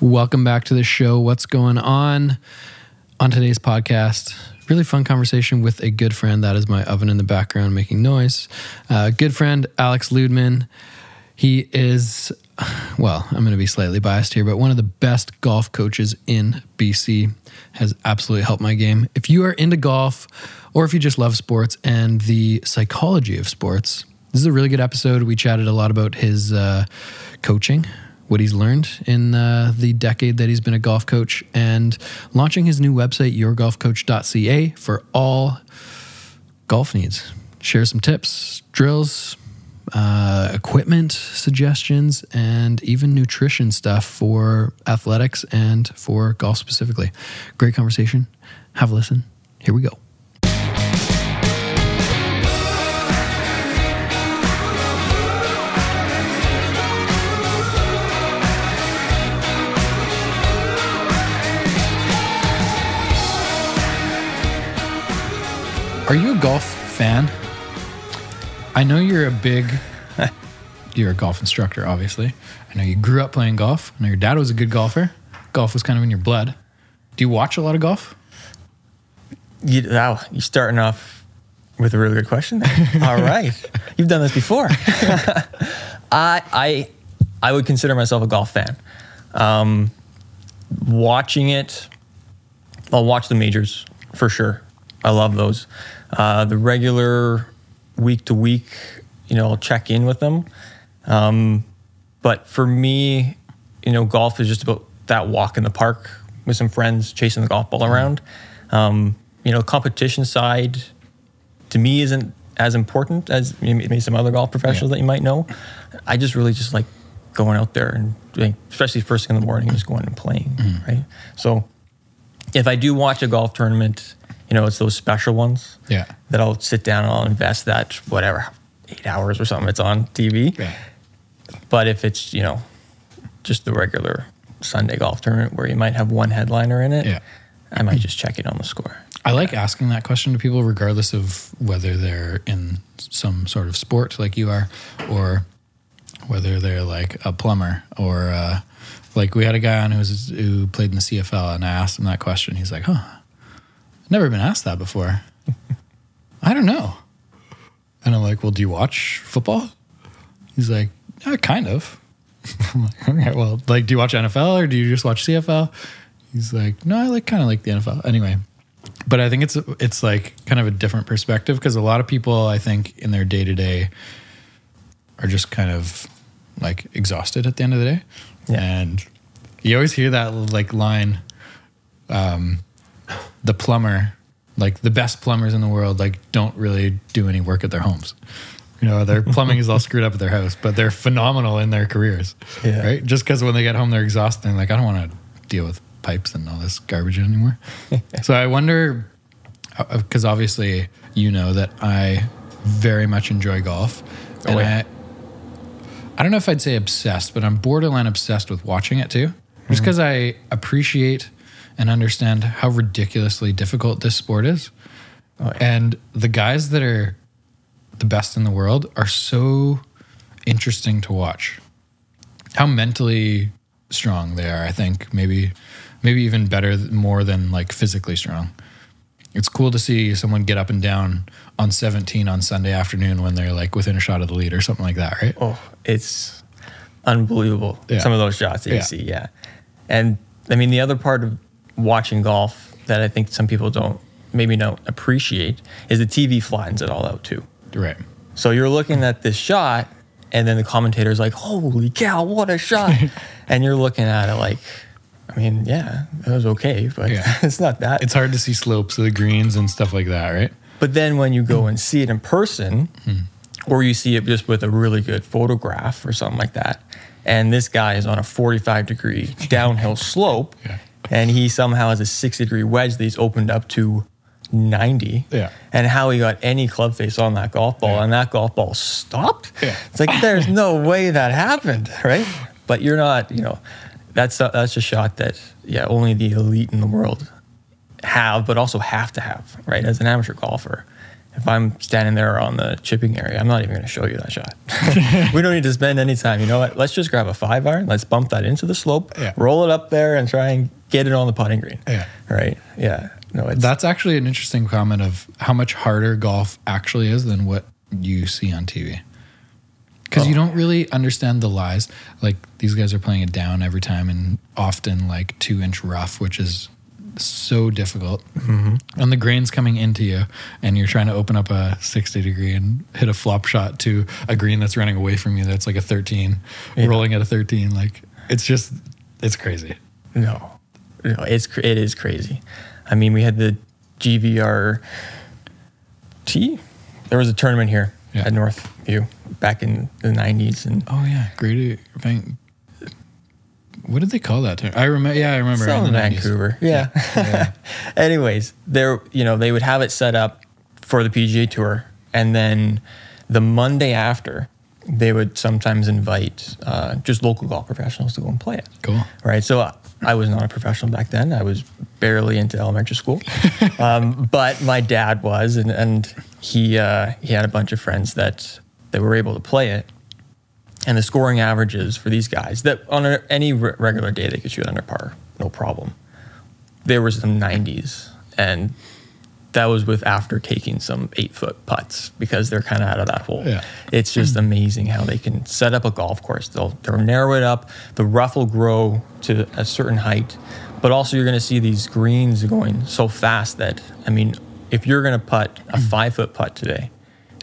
Welcome back to the show. What's going on? On today's podcast, really fun conversation with a good friend. That is my oven in the background making noise. Uh, good friend, Alex Ludeman. He is, well, I'm going to be slightly biased here, but one of the best golf coaches in BC. Has absolutely helped my game. If you are into golf or if you just love sports and the psychology of sports, this is a really good episode. We chatted a lot about his uh, coaching, what he's learned in uh, the decade that he's been a golf coach, and launching his new website, yourgolfcoach.ca, for all golf needs. Share some tips, drills, uh, equipment suggestions, and even nutrition stuff for athletics and for golf specifically. Great conversation. Have a listen. Here we go. Are you a golf fan? I know you're a big, you're a golf instructor, obviously. I know you grew up playing golf. I know your dad was a good golfer. Golf was kind of in your blood. Do you watch a lot of golf? You, wow, you're starting off with a really good question. All right, you've done this before. I, I, I would consider myself a golf fan. Um, watching it, I'll watch the majors for sure. I love those. Uh, the regular week to week, you know, I'll check in with them. Um, but for me, you know, golf is just about that walk in the park with some friends, chasing the golf ball around. Um, you know, competition side to me isn't as important as maybe some other golf professionals yeah. that you might know. I just really just like going out there and doing, especially first thing in the morning, just going and playing, mm. right? So if I do watch a golf tournament, you know, it's those special ones. Yeah. That I'll sit down and I'll invest that whatever eight hours or something. It's on TV. Yeah. But if it's you know just the regular Sunday golf tournament where you might have one headliner in it, yeah. I might just check it on the score. I like asking that question to people, regardless of whether they're in some sort of sport like you are, or whether they're like a plumber or uh, like we had a guy on who was who played in the CFL, and I asked him that question. He's like, "Huh, Never been asked that before. I don't know. And I'm like, well, do you watch football? He's like, yeah, kind of. I'm like, okay, well, like, do you watch NFL or do you just watch CFL? He's like, no, I like kind of like the NFL. Anyway, but I think it's it's like kind of a different perspective because a lot of people, I think, in their day to day, are just kind of like exhausted at the end of the day, yeah. and you always hear that like line. Um, the plumber, like the best plumbers in the world, like don't really do any work at their homes. You know, their plumbing is all screwed up at their house, but they're phenomenal in their careers. Yeah. Right? Just because when they get home, they're exhausted. And like, I don't want to deal with pipes and all this garbage anymore. so I wonder, because uh, obviously you know that I very much enjoy golf. Oh, and yeah. I, I don't know if I'd say obsessed, but I'm borderline obsessed with watching it too. Just because mm-hmm. I appreciate and understand how ridiculously difficult this sport is. Oh, yeah. And the guys that are the best in the world are so interesting to watch. How mentally strong they are, I think maybe maybe even better more than like physically strong. It's cool to see someone get up and down on 17 on Sunday afternoon when they're like within a shot of the lead or something like that, right? Oh, it's unbelievable. Yeah. Some of those shots that yeah. you see, yeah. And I mean, the other part of watching golf that I think some people don't maybe don't appreciate is the TV flattens it all out too. Right. So you're looking at this shot, and then the commentator's like, "Holy cow, what a shot!" and you're looking at it like, I mean, yeah, that was okay, but yeah. it's not that. It's hard to see slopes of the greens and stuff like that, right? But then when you go and see it in person, mm. or you see it just with a really good photograph or something like that, and this guy is on a 45 degree downhill slope, yeah and he somehow has a 60 degree wedge that he's opened up to 90. Yeah. And how he got any club face on that golf ball yeah. and that golf ball stopped. Yeah. It's like there's no way that happened, right? But you're not, you know, that's a, that's a shot that yeah, only the elite in the world have, but also have to have, right? As an amateur golfer. if I'm standing there on the chipping area, I'm not even going to show you that shot. we don't need to spend any time. You know what? Let's just grab a five iron. Let's bump that into the slope, Yeah. roll it up there, and try and get it on the putting green. Yeah. Right. Yeah. No, it's That's actually an interesting comment of how much harder golf actually is than what you see on TV. Because you Oh. don't really understand the lies. Like these guys are playing it down every time and often like two inch rough, which is so difficult. Mm-hmm. And the grain's coming into you, and you're trying to open up a 60 degree and hit a flop shot to a green that's running away from you that's like a 13, Yeah. rolling at a 13. Like it's just, it's crazy. No, it's it is crazy. I mean, we had the GVR T. There was a tournament here Yeah. at Northview back in the '90s, and Oh yeah, Great Van- What did they call that? Term? I remember. Yeah, I remember. In in the 90s. Vancouver. Yeah. Yeah. Anyways, there you know they would have it set up for the PGA Tour, and then the Monday after, they would sometimes invite uh, just local golf professionals to go and play it. Cool. Right. So uh, I was not a professional back then. I was barely into elementary school, um, but my dad was, and and he uh, he had a bunch of friends that that were able to play it. And the scoring averages for these guys that on a, any re- regular day they could shoot under par, no problem. There was some 90s, and that was with after taking some eight foot putts because they're kind of out of that hole. Yeah. It's just mm. amazing how they can set up a golf course. They'll, they'll narrow it up. The rough will grow to a certain height, but also you're going to see these greens going so fast that, I mean, if you're going to putt a mm. five foot putt today,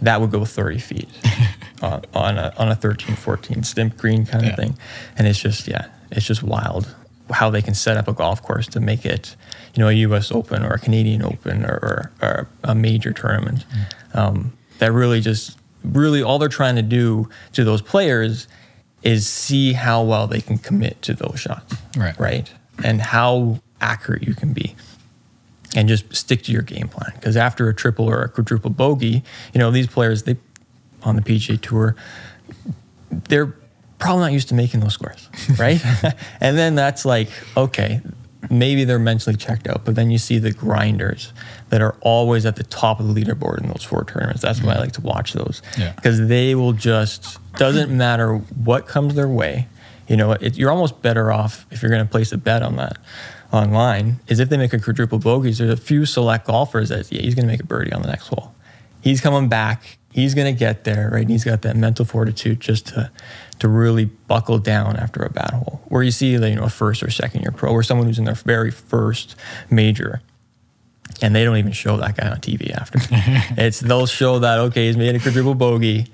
that would go 30 feet on, on, a, on a 13, 14 stimp green kind of Yeah. thing. And it's just, yeah, it's just wild how they can set up a golf course to make it, you know, a U.S. Open or a Canadian Open or, or, or a major tournament. Um, that really just, really all they're trying to do to those players is see how well they can commit to those shots. Right. Right. And how accurate you can be and just stick to your game plan. Because after a triple or a quadruple bogey, you know, these players, they on the PGA Tour, they're probably not used to making those scores, right? and then that's like, okay, maybe they're mentally checked out, but then you see the grinders that are always at the top of the leaderboard in those four tournaments. That's why I like to watch those. Yeah. Because they will just, doesn't matter what comes their way, you know, it, you're almost better off if you're going to place a bet on that online, is if they make a quadruple bogeys, there's a few select golfers that, yeah, he's going to make a birdie on the next hole. He's coming back. He's going to get there, right? And he's got that mental fortitude just to to really buckle down after a bad hole. Where you see, like, you know, a first or second year pro, or someone who's in their very first major, and they don't even show that guy on TV after. it's they'll show that okay, he's made a quadruple bogey,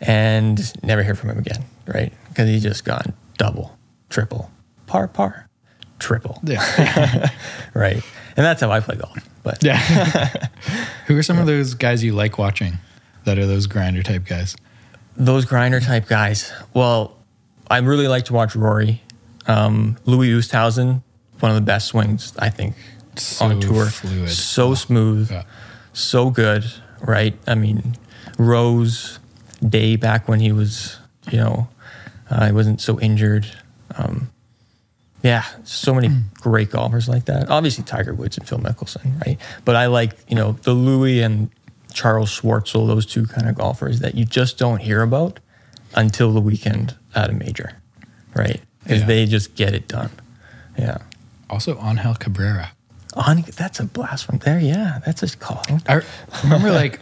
and never hear from him again, right? Because he's just gone double, triple, par, par, triple, Yeah. right? And that's how I play golf. But yeah. Who are some of those guys you like watching that are those grinder type guys? those grinder type guys. Well, I really like to watch Rory, um, Louis Oosthuizen, one of the best swings I think So on tour. fluid. So smooth, Yeah. so good. Right? I mean, Rose Day back when he was, you know, uh, he wasn't so injured. Um, yeah, so many Hmm. great golfers like that. Obviously, Tiger Woods and Phil Mickelson, right? But I like, you know, the Louis and Charl Schwartzel, those two kind of golfers that you just don't hear about until the weekend at a major, right? Because Yeah. they just get it done. Yeah. Also, Angel Cabrera. On, that's a blast from there. Yeah, that's a call. I remember like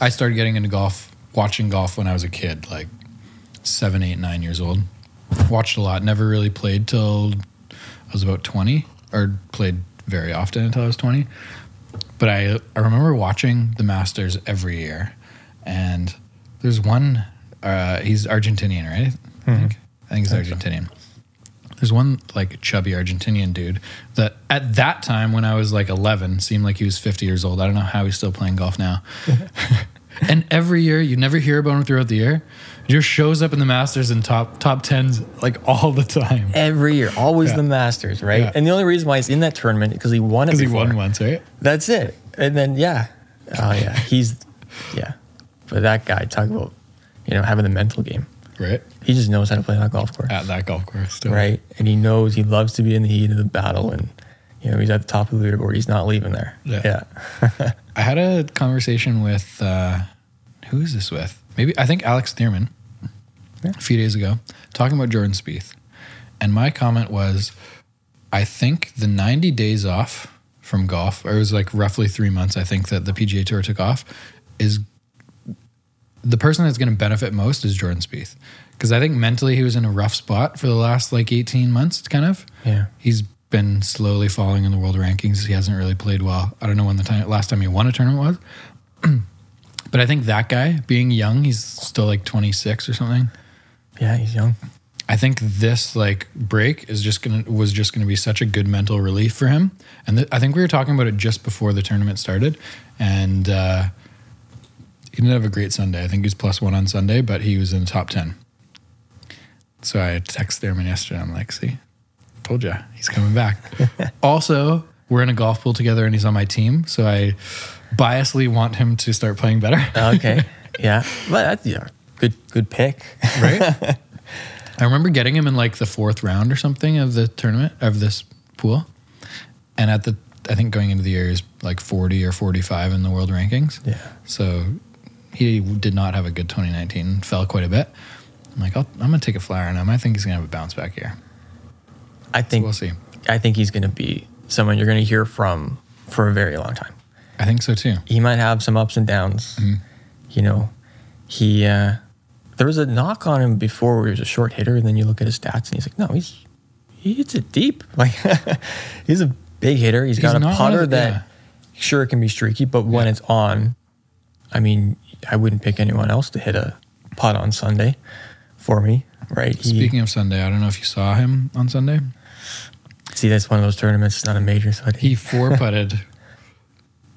I started getting into golf, watching golf when I was a kid, like seven, eight, nine years old. Watched a lot. Never really played till I was about twenty, or played very often until I was twenty. But I I remember watching the Masters every year, and there's one. Uh, he's Argentinian, right? I think. I think he's Argentinian. There's one like chubby Argentinian dude that at that time when I was like 11 seemed like he was 50 years old. I don't know how he's still playing golf now. and every year you never hear about him throughout the year. Just shows up in the Masters and top top tens like all the time Every year, always Yeah. the Masters, right? Yeah. And the only reason why he's in that tournament because he won it because he won once, right? That's it. And then yeah, oh yeah, he's yeah. But that guy, talk about you know having the mental game. Right He just knows how to play that golf course, at that golf course. Still. right? And he knows he loves to be in the heat of the battle, and you know, he's at the top of the leaderboard. He's not leaving there. Yeah. I had a conversation with uh, who is this with? Maybe I think Alex Thierman Yeah. a few days ago talking about Jordan Spieth, and my comment was, I think the 90 days off from golf, or it was like roughly three months. I think that the PGA Tour took off is the person that's going to benefit most is Jordan Spieth because I think mentally he was in a rough spot for the last like 18 months, kind of. Yeah. He's been slowly falling in the world rankings. He hasn't really played well. I don't know when the time last time he won a tournament was. but I think that guy, being young, he's still like 26 or something. Yeah, he's young. I think this like break is just gonna was just gonna be such a good mental relief for him. And th- I think we were talking about it just before the tournament started, and uh, he didn't have a great Sunday. I think he was plus one on Sunday, but he was in the top ten. So I texted Thurman yesterday. I'm like, see, told ya, he's coming back. also, we're in a golf pool together, and he's on my team, so I biasly want him to start playing better. Okay. yeah. But that's yeah, good good pick. right? I remember getting him in like the fourth round or something of the tournament of this pool, and at the I think going into the year is like forty or forty five in the world rankings. Yeah. So he did not have a good 2019. Fell quite a bit. I'm like, I'll, I'm gonna take a flyer on him. I think he's gonna have a bounce back here. I think We'll see. I think he's going to be someone you're going to hear from for a very long time. I think so too. He might have some ups and downs. You know, he uh, there was a knock on him before where he was a short hitter, and then you look at his stats and he's like, no, he's he hits it deep. Like he's a big hitter. he's got He's a putter the- that yeah. sure it can be streaky, but when it's on, I mean, I wouldn't pick anyone else to hit a putt on Sunday for me, right? He- Speaking of Sunday, I don't know if you saw him on Sunday. see, that's one of those tournaments. It's not a major, so He four putted.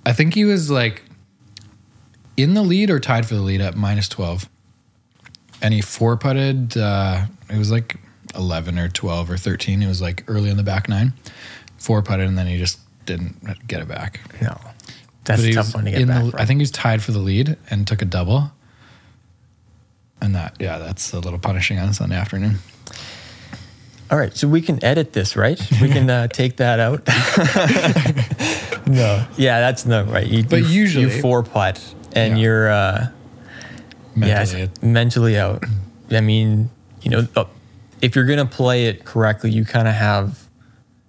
I think he was like in the lead or tied for the lead at minus 12. And he four putted, uh, it was like 11 or 12 or 13. It was like early in the back nine. Four putted, and then he just didn't get it back. no, that's But a tough one to get in back. the. I think he was tied for the lead and took a double. And that, yeah, that's a little punishing on a Sunday afternoon. All right, so we can edit this, right? We can uh, take that out. no, yeah, that's no right. You, But you, usually- you four putt and Yeah. you're uh, Mentally, yeah, mentally out. I mean, you know, uh, if you're gonna play it correctly, you kind of have,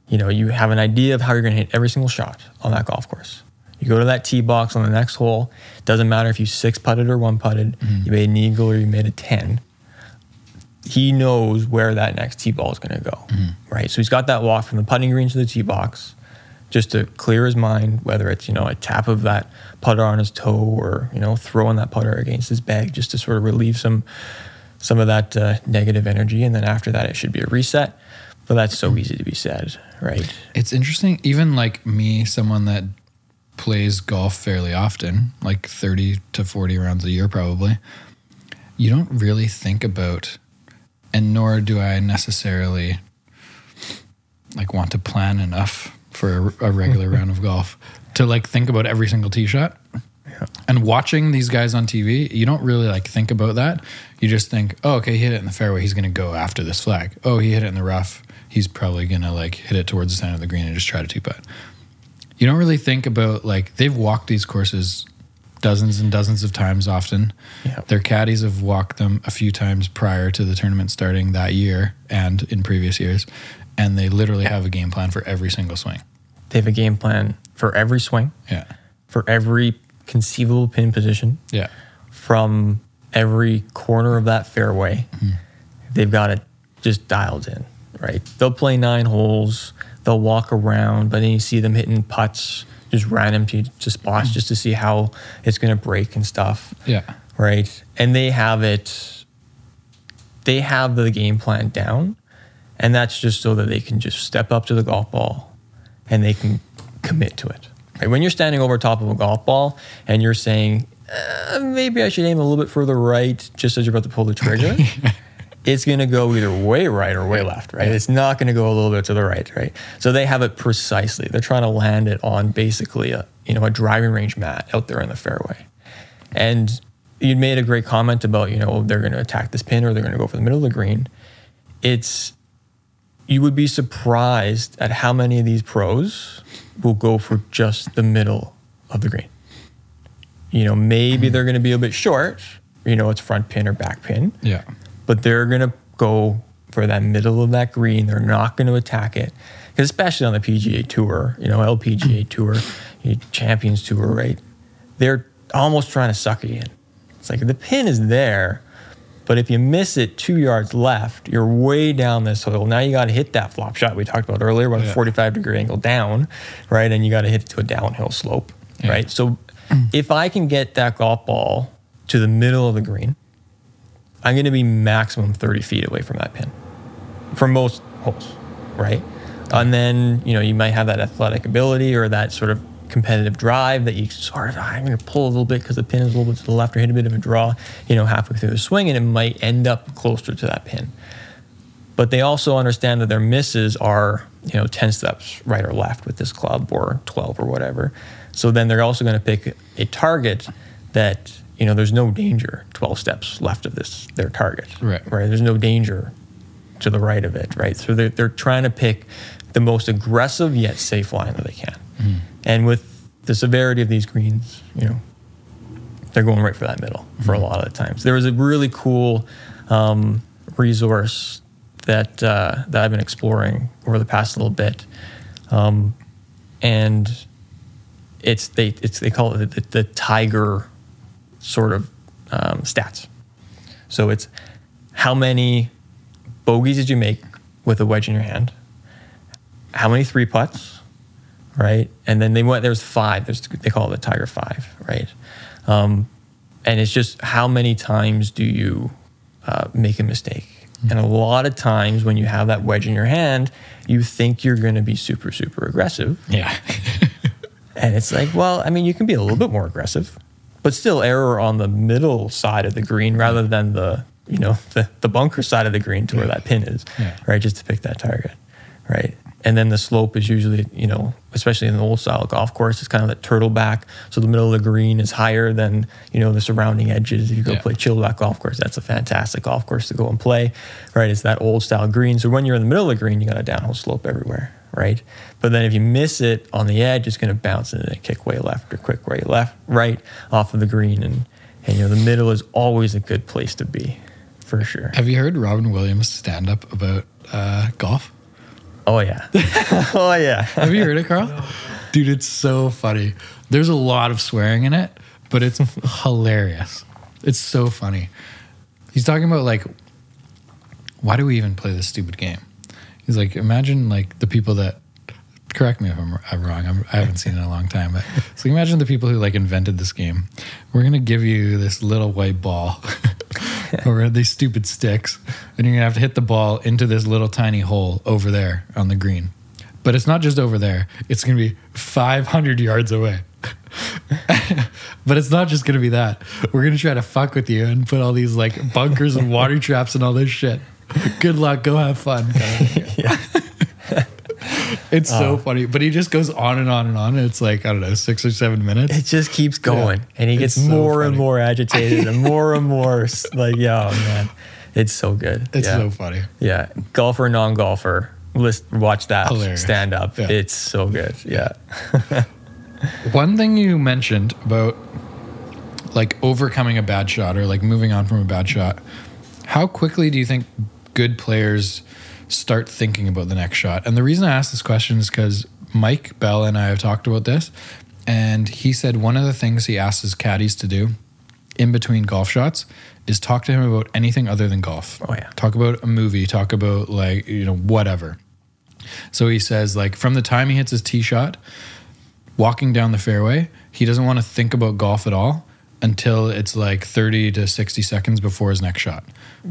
you know, you have an idea of how you're gonna hit every single shot on that golf course. You go to that tee box on the next hole. Doesn't matter if you six putted or one putted. You made an eagle or you made a ten. He knows where that next tee ball is going to go, right? So he's got that walk from the putting green to the tee box, just to clear his mind. Whether it's you know a tap of that putter on his toe or you know throwing that putter against his bag, just to sort of relieve some some of that uh, negative energy. And then after that, it should be a reset. But that's so easy to be said, right? It's interesting, even like me, someone that plays golf fairly often, like 30 to 40 rounds a year probably, you don't really think about, and nor do I necessarily like want to plan enough for a, a regular round of golf to like think about every single tee shot. And watching these guys on TV, you don't really like think about that. You just think, oh, okay, he hit it in the fairway. He's going to go after this flag. Oh, he hit it in the rough. He's probably going to like hit it towards the center of the green and just try to two putt. You don't really think about like they've walked these courses dozens and dozens of times often. Yeah. Their caddies have walked them a few times prior to the tournament starting that year and in previous years. And they literally have a game plan for every single swing. They have a game plan for every swing, Yeah. for every conceivable pin position, Yeah. from every corner of that fairway. Mm-hmm. They've got it just dialed in, right? They'll play nine holes, they'll walk around, but then you see them hitting putts just random to, to spots just to see how it's going to break and stuff, Yeah. right? And they have it, they have the game plan down, and that's just so that they can just step up to the golf ball and they can commit to it. Right? When you're standing over top of a golf ball and you're saying, uh, maybe I should aim a little bit further right just as you're about to pull the trigger, it's going to go either way right or way left, right? It's not going to go a little bit to the right, right? So they have it precisely. They're trying to land it on basically a, you know, a driving range mat out there in the fairway. And you made a great comment about, you know, they're going to attack this pin or they're going to go for the middle of the green. It's you would be surprised at how many of these pros will go for just the middle of the green. You know, maybe hmm. they're going to be a bit short. You know, it's front pin or back pin, Yeah. But they're going to go for that middle of that green. They're not going to attack it. 'Cause especially on the PGA Tour, you know, LPGA mm-hmm. Tour, you Champions Tour, right? They're almost trying to suck it in. It's like the pin is there, but if you miss it two yards left, you're way down this hole. Now you got to hit that flop shot we talked about earlier about Yeah. a 45 degree angle down, right? And you got to hit it to a downhill slope, Yeah. right? So mm. if I can get that golf ball to the middle of the green, I'm going to be maximum 30 feet away from that pin for most holes, right? And then, you know, you might have that athletic ability or that sort of competitive drive that you sort of, "Ah, I'm going to pull a little bit because the pin is a little bit to the left or hit a bit of a draw, you know, halfway through the swing, and it might end up closer to that pin. But they also understand that their misses are, you know, 10 steps right or left with this club or 12 or whatever. So then they're also going to pick a target that, you know, there's no danger 12 steps left of this, their target. Right. Right. There's no danger to the right of it, right? So they're, they're trying to pick the most aggressive yet safe line that they can. And with the severity of these greens, you know, they're going right for that middle for a lot of the times. There was a really cool um, resource that uh, that I've been exploring over the past little bit, um, and it's they it's they call it the, the Tiger sort of um, stats. So it's how many bogeys did you make with a wedge in your hand? How many three putts, right? And then they went. There's five. There's they call it the Tiger Five, right? Um, and it's just how many times do you uh, make a mistake? And a lot of times when you have that wedge in your hand, you think you're going to be super super aggressive, Yeah. and it's like, well, I mean, you can be a little bit more aggressive, but still error on the middle side of the green rather than the, you know, the, the bunker side of the green to where that pin is, Yeah. right? Just to pick that target, right? And then the slope is usually, you know, especially in the old style golf course, it's kind of that turtle back. So the middle of the green is higher than, you know, the surrounding edges. If you go Yeah. play Chilliwack Golf Course, that's a fantastic golf course to go and play, right? It's that old style green. So when you're in the middle of the green, you got a downhill slope everywhere, right? But then if you miss it on the edge, it's going to bounce and then kick way left or quick way left, right off of the green. And, and, you know, the middle is always a good place to be for sure. Have you heard Robin Williams stand up about uh, golf? Oh, yeah. oh, yeah. Have you heard it, Carl? Dude, it's so funny. There's a lot of swearing in it, but it's hilarious. It's so funny. He's talking about like, why do we even play this stupid game? He's like, imagine like the people that. Correct me if I'm, I'm wrong. I'm, I haven't seen it in a long time, but so imagine the people who like invented this game. We're gonna give you this little white ball or these stupid sticks, and you're gonna have to hit the ball into this little tiny hole over there on the green. But it's not just over there; it's gonna be 500 yards away. but it's not just gonna be that. We're gonna try to fuck with you and put all these like bunkers and water traps and all this shit. Good luck. Go have fun. thing. It's so uh, funny, but he just goes on and on and on. And it's like I don't know, six or seven minutes. It just keeps going, Yeah. and he gets so more and more agitated and more and more like, yeah, oh, man, it's so good. It's yeah. so funny. yeah, golfer, non-golfer, list watch that Hilarious. stand up. Yeah. It's so good. Yeah, One thing you mentioned about like overcoming a bad shot or like moving on from a bad shot, how quickly do you think good players start thinking about the next shot? And the reason I ask this question is because Mike Bell and I have talked about this, and he said one of the things he asks his caddies to do in between golf shots is talk to him about anything other than golf. Oh, yeah. Talk about a movie, talk about like, you know, whatever. So he says, like, from the time he hits his tee shot, walking down the fairway, he doesn't want to think about golf at all until it's like 30 to 60 seconds before his next shot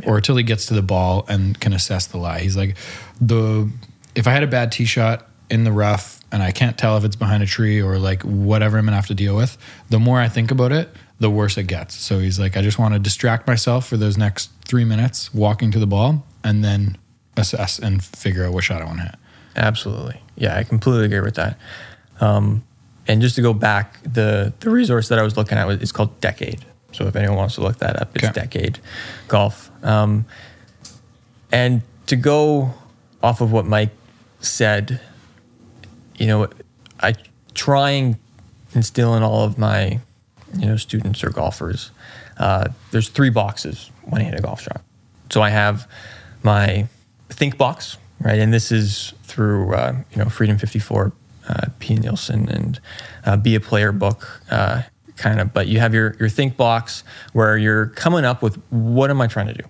or until he gets to the ball and can assess the lie. He's like, the if I had a bad tee shot in the rough and I can't tell if it's behind a tree or like whatever I'm gonna have to deal with, the more I think about it, the worse it gets. So he's like, I just want to distract myself for those next three minutes walking to the ball and then assess and figure out what shot I want to hit. absolutely. Yeah, I completely agree with that. Um, and just to go back, the the resource that I was looking at was it's called Decade. So if anyone wants to look that up, it's Okay. Decade Golf. Um, and to go off of what Mike said, you know, I try and instill in all of my, you know, students or golfers. Uh, there's three boxes when I hit a golf shot. So I have my think box, right, and this is through uh, you know Freedom 54, uh, Pia Nilsson, and uh, Be a Player book, uh, kind of. But you have your your think box where you're coming up with what am I trying to do,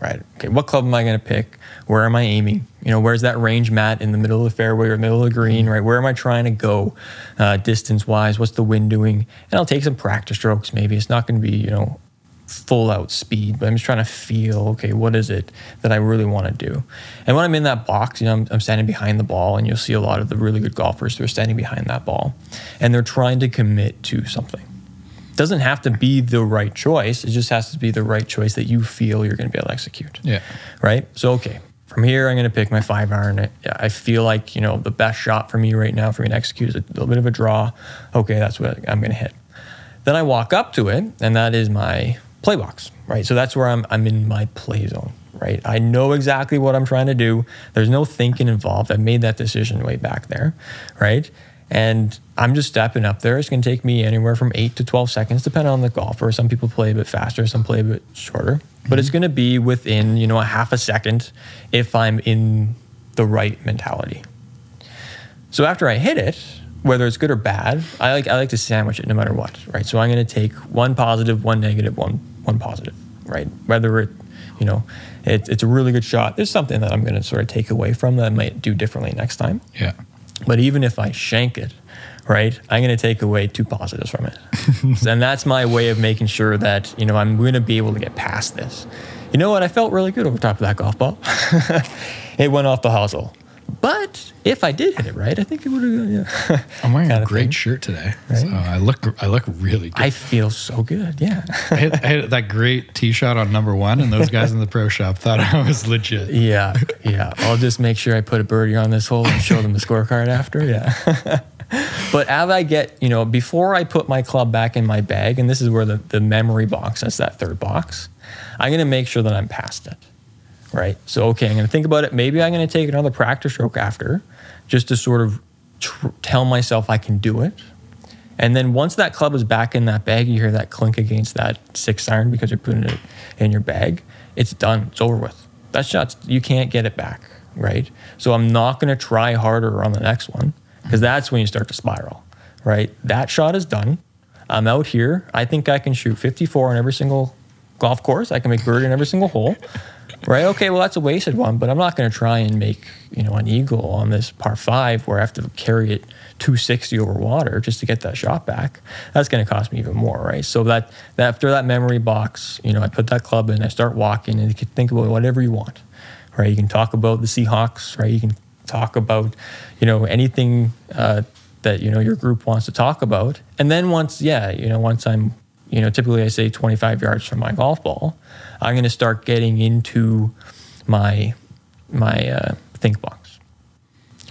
right? Okay, what club am I going to pick? Where am I aiming? You know, where's that range mat in the middle of the fairway or middle of the green, right? Where am I trying to go uh, distance wise? What's the wind doing? And I'll take some practice strokes. Maybe it's not going to be, you know, full out speed, but I'm just trying to feel, okay, what is it that I really want to do? And when I'm in that box, you know, I'm, I'm, standing behind the ball, and you'll see a lot of the really good golfers who are standing behind that ball, and they're trying to commit to something. It doesn't have to be the right choice. It just has to be the right choice that you feel you're going to be able to execute. Yeah. Right. So, okay, from here, I'm going to pick my five iron. I feel like, you know, the best shot for me right now for me to execute is a little bit of a draw. Okay, that's what I'm going to hit. Then I walk up to it, and that is my play box, right? So that's where I'm, I'm in my play zone, right? I know exactly what I'm trying to do. There's no thinking involved. I made that decision way back there, right? And I'm just stepping up there. It's going to take me anywhere from eight to 12 seconds, depending on the golfer. Some people play a bit faster, some play a bit shorter, mm-hmm. but it's going to be within, you know, a half a second if I'm in the right mentality. So after I hit it, whether it's good or bad, I like I like to sandwich it no matter what, right? So I'm going to take one positive, one negative, one one positive, right? Whether it, you know, it, it's a really good shot. There's something that I'm going to sort of take away from that I might do differently next time. Yeah. But even if I shank it, right, I'm going to take away two positives from it, and that's my way of making sure that you know I'm going to be able to get past this. You know what? I felt really good over top of that golf ball. it went off the hosel. But if I did hit it right, I think it would have. Yeah. I'm wearing a great shirt today. Right? So I look, I look really good. I feel so good. Yeah. I, hit, I, hit, that great tee shot on number one, and those guys in the pro shop thought I was legit. Yeah, yeah. I'll just make sure I put a birdie on this hole and show them the scorecard after. Yeah. but as I get, you know, before I put my club back in my bag, and this is where the, the memory box, that's that third box, I'm going to make sure that I'm past it right? So, okay, I'm going to think about it. Maybe I'm going to take another practice stroke after just to sort of tr- tell myself I can do it. And then once that club is back in that bag, you hear that clink against that six iron because you're putting it in your bag. It's done. It's over with. That shot, you can't get it back, right? So I'm not going to try harder on the next one because that's when you start to spiral, right? That shot is done. I'm out here. I think I can shoot 54 on every single golf course. I can make birdie in every single hole right? Okay, well that's a wasted one, but I'm not going to try and make you know an eagle on this par five where I have to carry it 260 over water just to get that shot back. That's going to cost me even more, right? So that, that after that memory box, you know, I put that club in, I start walking, and you can think about whatever you want, right? You can talk about the Seahawks, right? You can talk about you know anything. Uh, that you know your group wants to talk about and then once yeah you know once i'm you know typically i say 25 yards from my golf ball I'm going to start getting into my my uh, think box.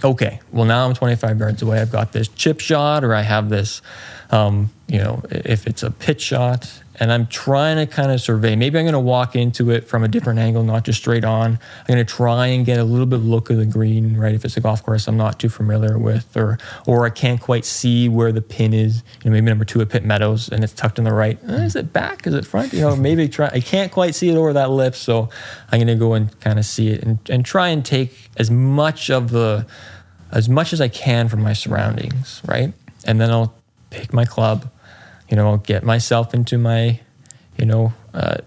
Okay, well now I'm 25 yards away. I've got this chip shot, or I have this, um, you know, if it's a pitch shot, and I'm trying to kind of survey. Maybe I'm going to walk into it from a different angle, not just straight on. I'm going to try and get a little bit of look of the green, right? If it's a golf course I'm not too familiar with, or or I can't quite see where the pin is. You know, maybe number two at Pitt Meadows, and it's tucked in the right. Uh, is it back? Is it front? You know, maybe try. I can't quite see it over that lip, so I'm going to go and kind of see it and, and try and take as much of the as much as I can from my surroundings, right? And then I'll pick my club you know, I'll get myself into my, you know, uh,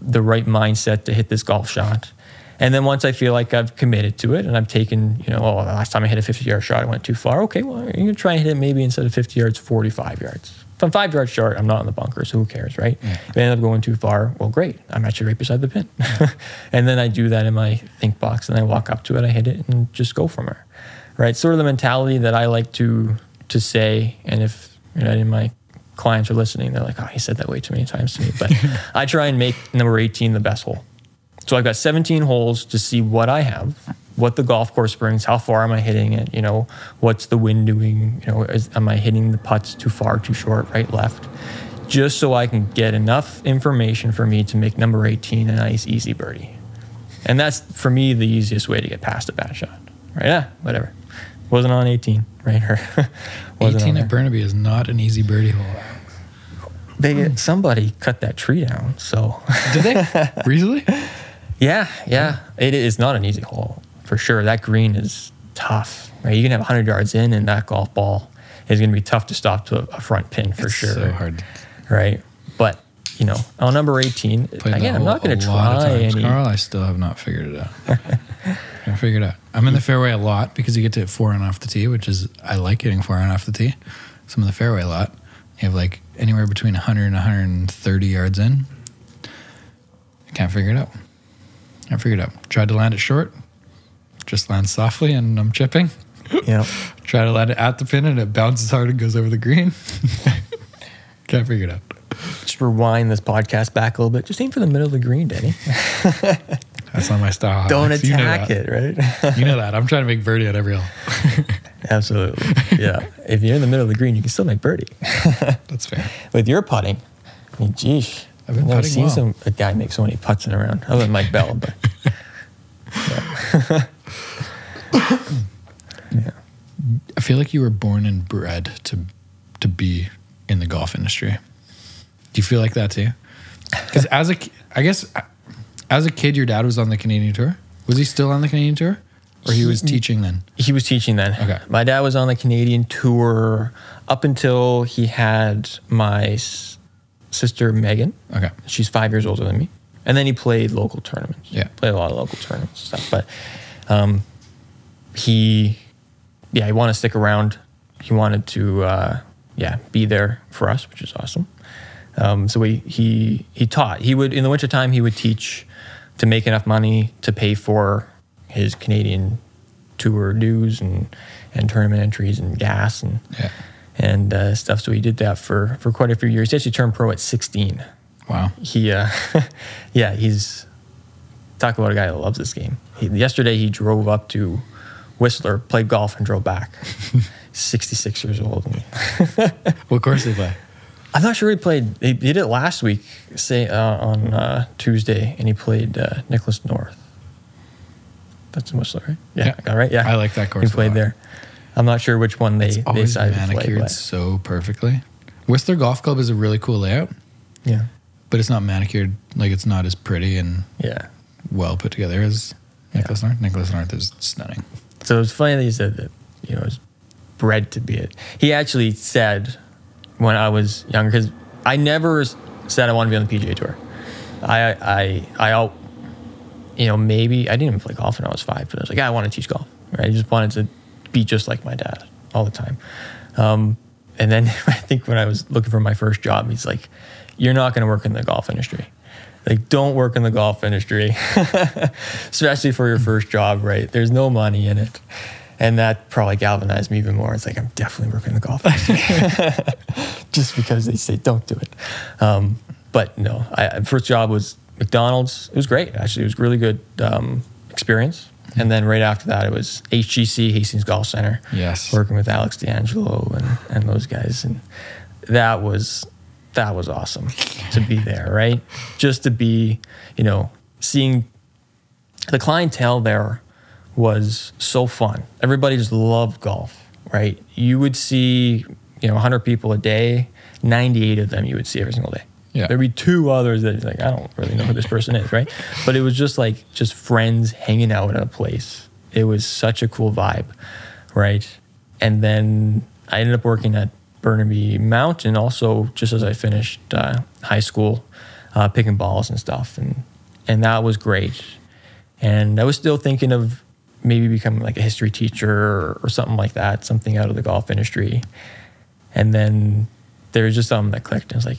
the right mindset to hit this golf shot. And then once I feel like I've committed to it and I've taken, you know, oh, the last time I hit a 50 yard shot, I went too far. Okay, well, you're going to try and hit it maybe instead of 50 yards, 45 yards. If I'm five yards short, I'm not in the bunker, so who cares, right? Yeah. If I end up going too far, well, great. I'm actually right beside the pin. and then I do that in my think box and I walk up to it, I hit it, and just go from there, right? Sort of the mentality that I like to to say. And if you know, in my clients are listening, they're like, oh, he said that way too many times to me. But I try and make number 18 the best hole. So I've got 17 holes to see what I have, what the golf course brings, how far am I hitting it, you know, what's the wind doing, you know, is, am I hitting the putts too far, too short, right, left, just so I can get enough information for me to make number 18 a nice, easy birdie. And that's for me the easiest way to get past a bad shot. Right? Yeah, whatever. Wasn't on 18, right? Or 18 at. Burnaby is not an easy birdie hole. They somebody cut that tree down. So Did they? really? yeah, yeah, it is not an easy hole for sure. That green is tough. Right? You can have 100 yards in, and that golf ball is going to be tough to stop to a front pin for It's sure. So hard. right? But you know, on number eighteen, Played again, I'm not going to of try any. Carl, I still have not figured it out. I figured it out. I'm in the fairway a lot because you get to hit four iron off the tee, which is I like getting four iron off the tee. So I'm in the fairway a lot. You have like anywhere between 100 and 130 yards in. I can't figure it out. Can't figure it out. Tried to land it short, just lands softly, and I'm chipping. Yeah. Try to land it at the pin, and it bounces hard and goes over the green. can't figure it out. just rewind this podcast back a little bit. Just aim for the middle of the green, Denny. That's not my style. Don't Alex. You know attack it, right? You know that. I'm trying to make birdie at every hole. Absolutely. Yeah. if you're in the middle of the green, you can still make birdie. That's fair. With your putting, I mean, geesh. I've been never seen well. some a guy make so many putts in a round, Other than Mike Bell, but yeah, I feel like you were born and bred to to be in the golf industry. Do you feel like that too? Because as a, I guess, as a kid, your dad was on the Canadian tour. Was he still on the Canadian tour, or he was teaching then? he was teaching then. Okay. My dad was on the Canadian tour up until he had my sister Megan. Okay. She's five years older than me. And then he played local tournaments. Yeah. Played a lot of local tournaments and stuff. But um, he, yeah, he wanted to stick around. He wanted to, uh, yeah, be there for us, which is awesome. Um, so he, he, he taught. He would, in the wintertime, he would teach to make enough money to pay for his Canadian tour dues and, and tournament entries and gas and, Yeah. and uh, stuff. So he did that for, for quite a few years. He actually turned pro at 16 Wow. he uh yeah he's talk about a guy that loves this game he, yesterday he drove up to whistler played golf and drove back 66 years old What course did he play? i'm not sure he played he did it last week say uh, on uh, tuesday and he played uh, nicklaus north that's in whistler right yeah, Yeah. I got right yeah I like that course a played there i'm not sure which one they, It's they decided to play manicured but so perfectly. Whistler Golf Club is a really cool layout, yeah but it's not manicured. Like it's not as pretty and yeah well put together as Nicklaus North. Nicklaus North is stunning. So it was funny that he said that, you know, it was bred to be it. He actually said when I was younger, because I never said I wanted to be on the PGA Tour. I, I, I, you know, maybe I didn't even play golf when I was five, but I was like, "Yeah, I want to teach golf. Right? I just wanted to be just like my dad all the time. Um, and then I think when I was looking for my first job, he's like, "You're not going to work in the golf industry." Like, don't work in the golf industry, especially for your first job, right? There's no money in it. And that probably galvanized me even more. It's like, I'm definitely working in the golf industry just because they say don't do it. Um, but no, I, first job was McDonald's. It was great, actually. It was really good um, experience. And then right after that, it was HGC, Hastings Golf Center. Yes. Working with Alex D'Angelo and, and those guys. And that was that was awesome to be there, right? Just to be, you know, seeing the clientele there was so fun. Everybody just loved golf, right? You would see, you know, 100 people a day, 98 of them you would see every single day. Yeah. There'd be two others that like, I don't really know who this person is, right? But it was just like just friends hanging out at a place. It was such a cool vibe, right? And then I ended up working at Burnaby Mountain also just as I finished uh, high school, uh, picking balls and stuff. And, and that was great. And I was still thinking of maybe becoming like a history teacher or, or something like that, something out of the golf industry. And then there was just something that clicked. And I was like,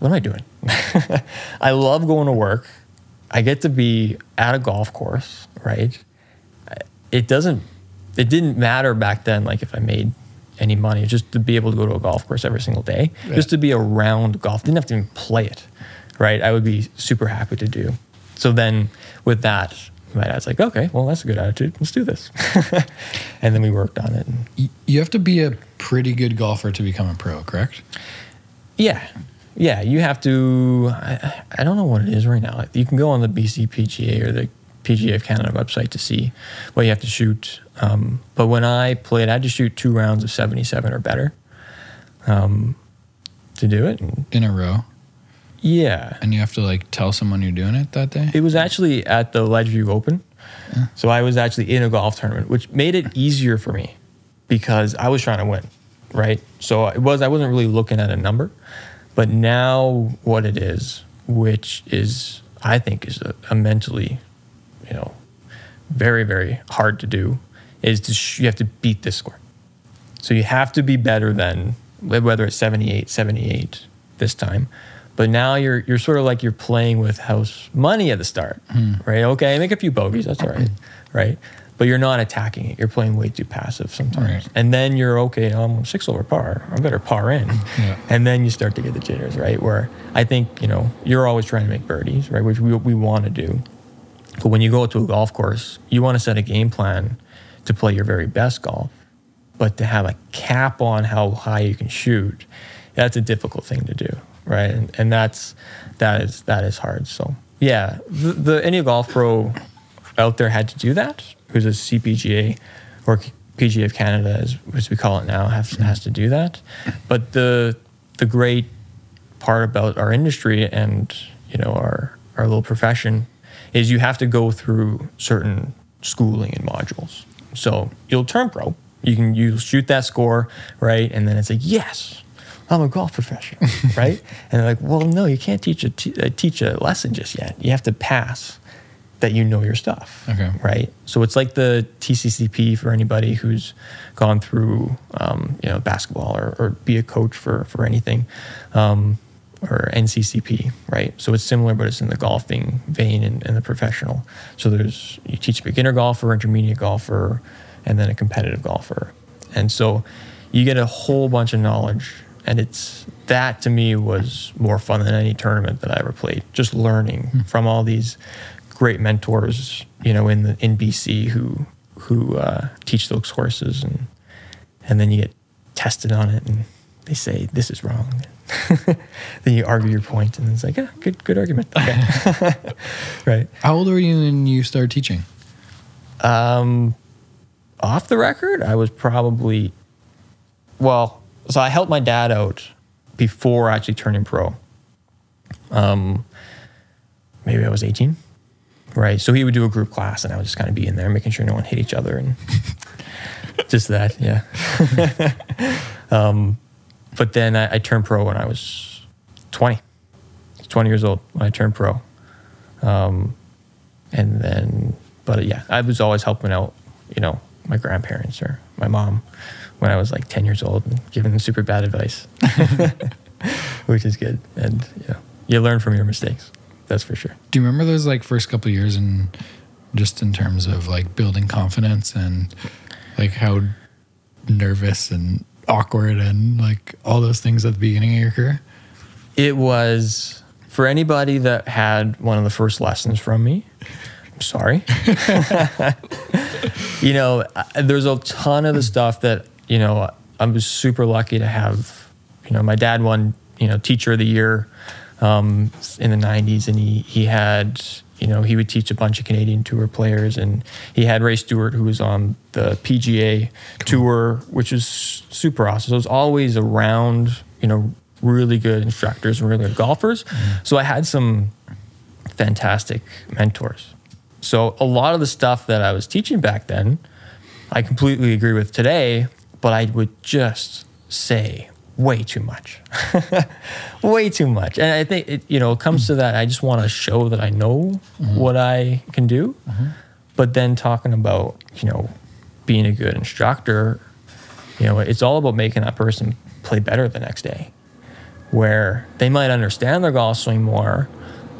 what am I doing? I love going to work. I get to be at a golf course, right? It doesn't, it didn't matter back then, like if I made any money, just to be able to go to a golf course every single day, Yeah. just to be around golf. Didn't have to even play it, right? I would be super happy to do. So then with that, my dad's like, okay, well, that's a good attitude. Let's do this. and then we worked on it. You have to be a pretty good golfer to become a pro, correct? Yeah. Yeah. You have to, I, I don't know what it is right now. You can go on the BCPGA or the PGA of Canada website to see what you have to shoot. Um, but when I played, I had to shoot two rounds of 77 or better um, to do it. In a row. yeah. And you have to like tell someone you're doing it that day? It was actually at the Ledgeview Open. So I was actually in a golf tournament, which made it easier for me because I was trying to win, right? So it was I wasn't really looking at a number, but now what it is, which is I think is a, a mentally, you know, very very hard to do, is to sh- you have to beat this score. So you have to be better than whether it's 78, 78 this time. But now you're you're sort of like you're playing with house money at the start, hmm. right? Okay, make a few bogeys, that's all right, hmm. right? But you're not attacking it. You're playing way too passive sometimes, Right. and then you're okay. I'm six over par. I better par in, Yeah. and then you start to get the jitters, right? Where I think you know you're always trying to make birdies, right? Which we we want to do. But when you go to a golf course, you want to set a game plan to play your very best golf. But to have a cap on how high you can shoot, that's a difficult thing to do, right? And, and that's that is that is hard. So yeah, the, the any golf pro out there had to do that. Who's a CPGA or PGA of Canada, as, as we call it now, has has to do that. But the the great part about our industry and you know our our little profession is you have to go through certain schooling and modules. So you'll turn pro, you can you shoot that score right, and then it's like yes, I'm a golf professional, right? And they're like, well, no, you can't teach a t- uh, teach a lesson just yet. You have to pass that you know your stuff, Okay. right? So it's like the TCCP for anybody who's gone through, um, you know, basketball or, or be a coach for for anything, um, or NCCP, right? So it's similar, but it's in the golfing vein and, and the professional. So there's you teach a beginner golfer, intermediate golfer, and then a competitive golfer, and so you get a whole bunch of knowledge, and it's that to me was more fun than any tournament that I ever played. Just learning from all these great mentors, you know, in the in BC who who uh, teach those courses, and and then you get tested on it, and they say this is wrong. then you argue your point, and it's like, yeah, good good argument. Okay, right. How old were you when you started teaching? Um, off the record, I was probably well. So I helped my dad out before actually turning pro. Um, maybe I was eighteen, right? So he would do a group class, and I would just kind of be in there, making sure no one hit each other, and just that, yeah. um, but then I, I turned pro when I was twenty. I was Twenty years old when I turned pro. Um, and then but yeah i was always helping out you know my grandparents or my mom when i was like 10 years old and giving them super bad advice which is good and know you learn from your mistakes that's for sure Do you remember those like first couple of years and just in terms of like building confidence and like how nervous and awkward and like all those things at the beginning of your career? it was for anybody that had one of the first lessons from me i'm sorry you know there's a ton of the stuff that you know i was super lucky to have you know my dad won you know teacher of the year um, in the 90s and he he had you know he would teach a bunch of canadian tour players and he had ray stewart who was on the pga tour which is super awesome. So it was always around you know really good instructors and really good golfers. So i had some fantastic mentors. So a lot of the stuff that I was teaching back then, I completely agree with today, but I would just say way too much. way too much. And I think it, you know, it comes to that I just want to show that I know mm-hmm. what I can do. Mm-hmm. But then talking about, you know, being a good instructor, you know, it's all about making that person play better the next day. Where they might understand their golf swing more,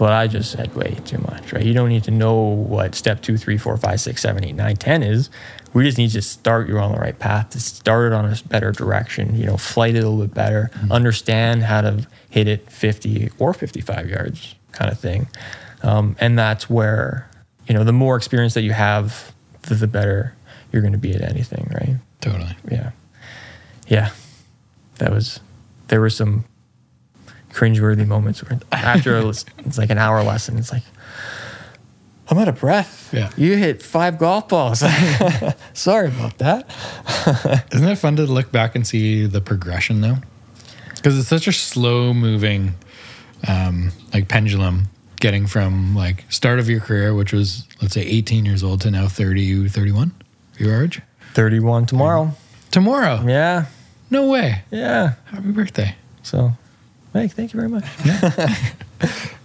but I just said way too much, right? You don't need to know what step two, three, four, five, six, seven, eight, nine, ten is. We just need to start you on the right path, to start it on a better direction, you know, flight it a little bit better, understand how to hit it 50 or 55 yards kind of thing. Um, and that's where, you know, the more experience that you have, the, the better you're going to be at anything, right? Totally. yeah, yeah. That was there were some cringeworthy moments where after it's like an hour lesson, it's like, I'm out of breath. Yeah. You hit five golf balls. Sorry about that. Isn't it fun to look back and see the progression though? Because it's such a slow moving, um, like pendulum getting from like start of your career, which was let's say 18 years old to now 30, 31, your age. 31 tomorrow. Tomorrow. Yeah. No way. Yeah. Happy birthday. So, hey, thank you very much.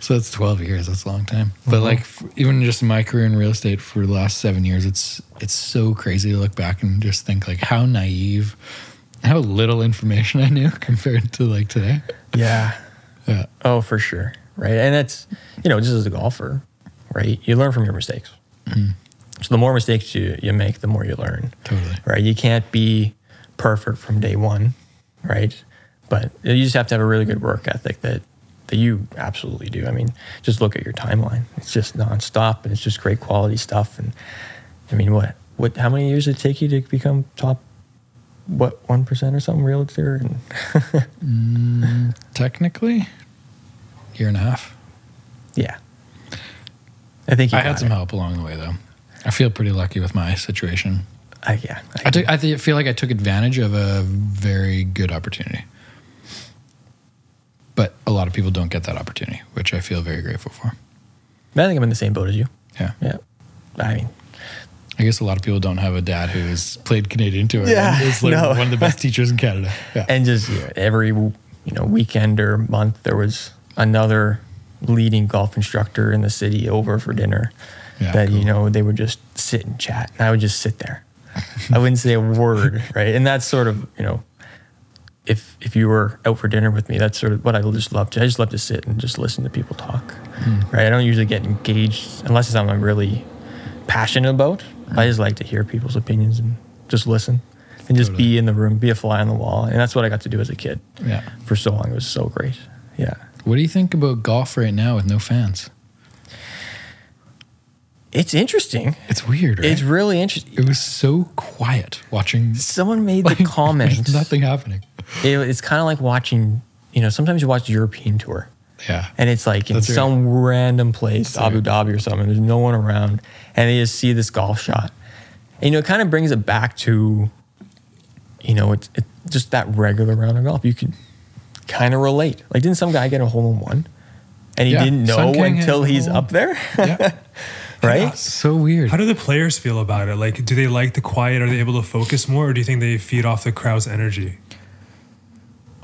So it's 12 years. That's a long time. But uh-huh. like even just my career in real estate for the last seven years, it's it's so crazy to look back and just think like how naive, how little information I knew compared to like today. Yeah. Yeah. Oh, for sure. Right. And that's, you know, just as a golfer, right? You learn from your mistakes. Mm-hmm. So the more mistakes you, you make, the more you learn. Totally. Right. You can't be perfect from day one. Right. But you just have to have a really good work ethic that, that you absolutely do. I mean, just look at your timeline. It's just nonstop and it's just great quality stuff. And I mean, what, what, how many years did it take you to become top, what, 1% or something realtor? And mm, Technically, year and a half. yeah. I think you I had some it. help along the way though. I feel pretty lucky with my situation. I, yeah. I, I, took, I feel like I took advantage of a very good opportunity. But a lot of people don't get that opportunity, which I feel very grateful for. I think I'm in the same boat as you. Yeah. Yeah. I mean, I guess a lot of people don't have a dad who has played Canadian tour. Yeah, and is like no. one of the best teachers in Canada. Yeah. and just yeah, every you know weekend or month there was another leading golf instructor in the city over for dinner Yeah, that you know they would just sit and chat and I would just sit there. I wouldn't say a word, right? And that's sort of, you know, if if you were out for dinner with me, that's sort of what I just love to. I just love to sit and just listen to people talk, Hmm. right? I don't usually get engaged unless it's something I'm really passionate about. I just like to hear people's opinions and just listen and just Totally. be in the room, be a fly on the wall. And that's what I got to do as a kid yeah. for so long. It was so great. Yeah. What do you think about golf right now with no fans? It's interesting. It's weird, right? It's really interesting. it was so quiet watching. Someone made the comment. There's nothing happening. It, it's kind of like watching, you know, sometimes you watch the European tour Yeah. and it's like in That's right. some random place, That's Abu right. Dhabi or something. There's no one around, and they just see this golf shot. And, you know, it kind of brings it back to, you know, it's it, just that regular round of golf. You can kind of relate. Like, didn't some guy get a hole in one, and he Yeah, didn't know Sun until he's hole. up there, Yeah. right? so weird. How do the players feel about it? Like, do they like the quiet? Are they able to focus more, or do you think they feed off the crowd's energy?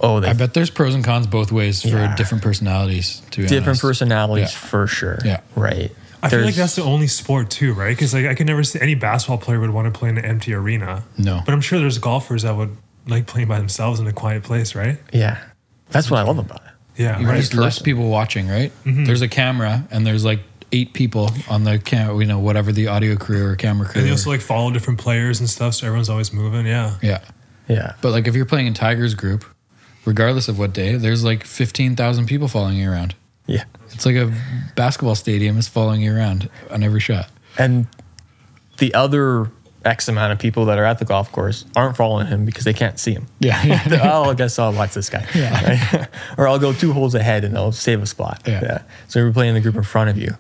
Oh, they I bet there's pros and cons both ways for Yeah. different personalities. To be different honest. personalities Yeah. for sure. Yeah. right. I feel like There's- that's the only sport too, right? Because like I can never see any basketball player would want to play in an empty arena. No. but I'm sure there's golfers that would like playing by themselves in a quiet place, right? yeah. That's what I love about it. Yeah, You right. just less people watching, right? Mm-hmm. There's a camera and there's like eight people on the camera, you know, whatever the audio crew or camera crew. And they also like follow different players and stuff, so everyone's always moving. Yeah, yeah. Yeah. But like if you're playing in Tiger's group, regardless of what day, there's like 15,000 people following you around. Yeah. It's like a basketball stadium is following you around on every shot. And the other X amount of people that are at the golf course aren't following him because they can't see him. Yeah. oh, I guess I'll watch this guy. Yeah. Right? or I'll go two holes ahead and I'll save a spot. Yeah. So you're playing the group in front of you.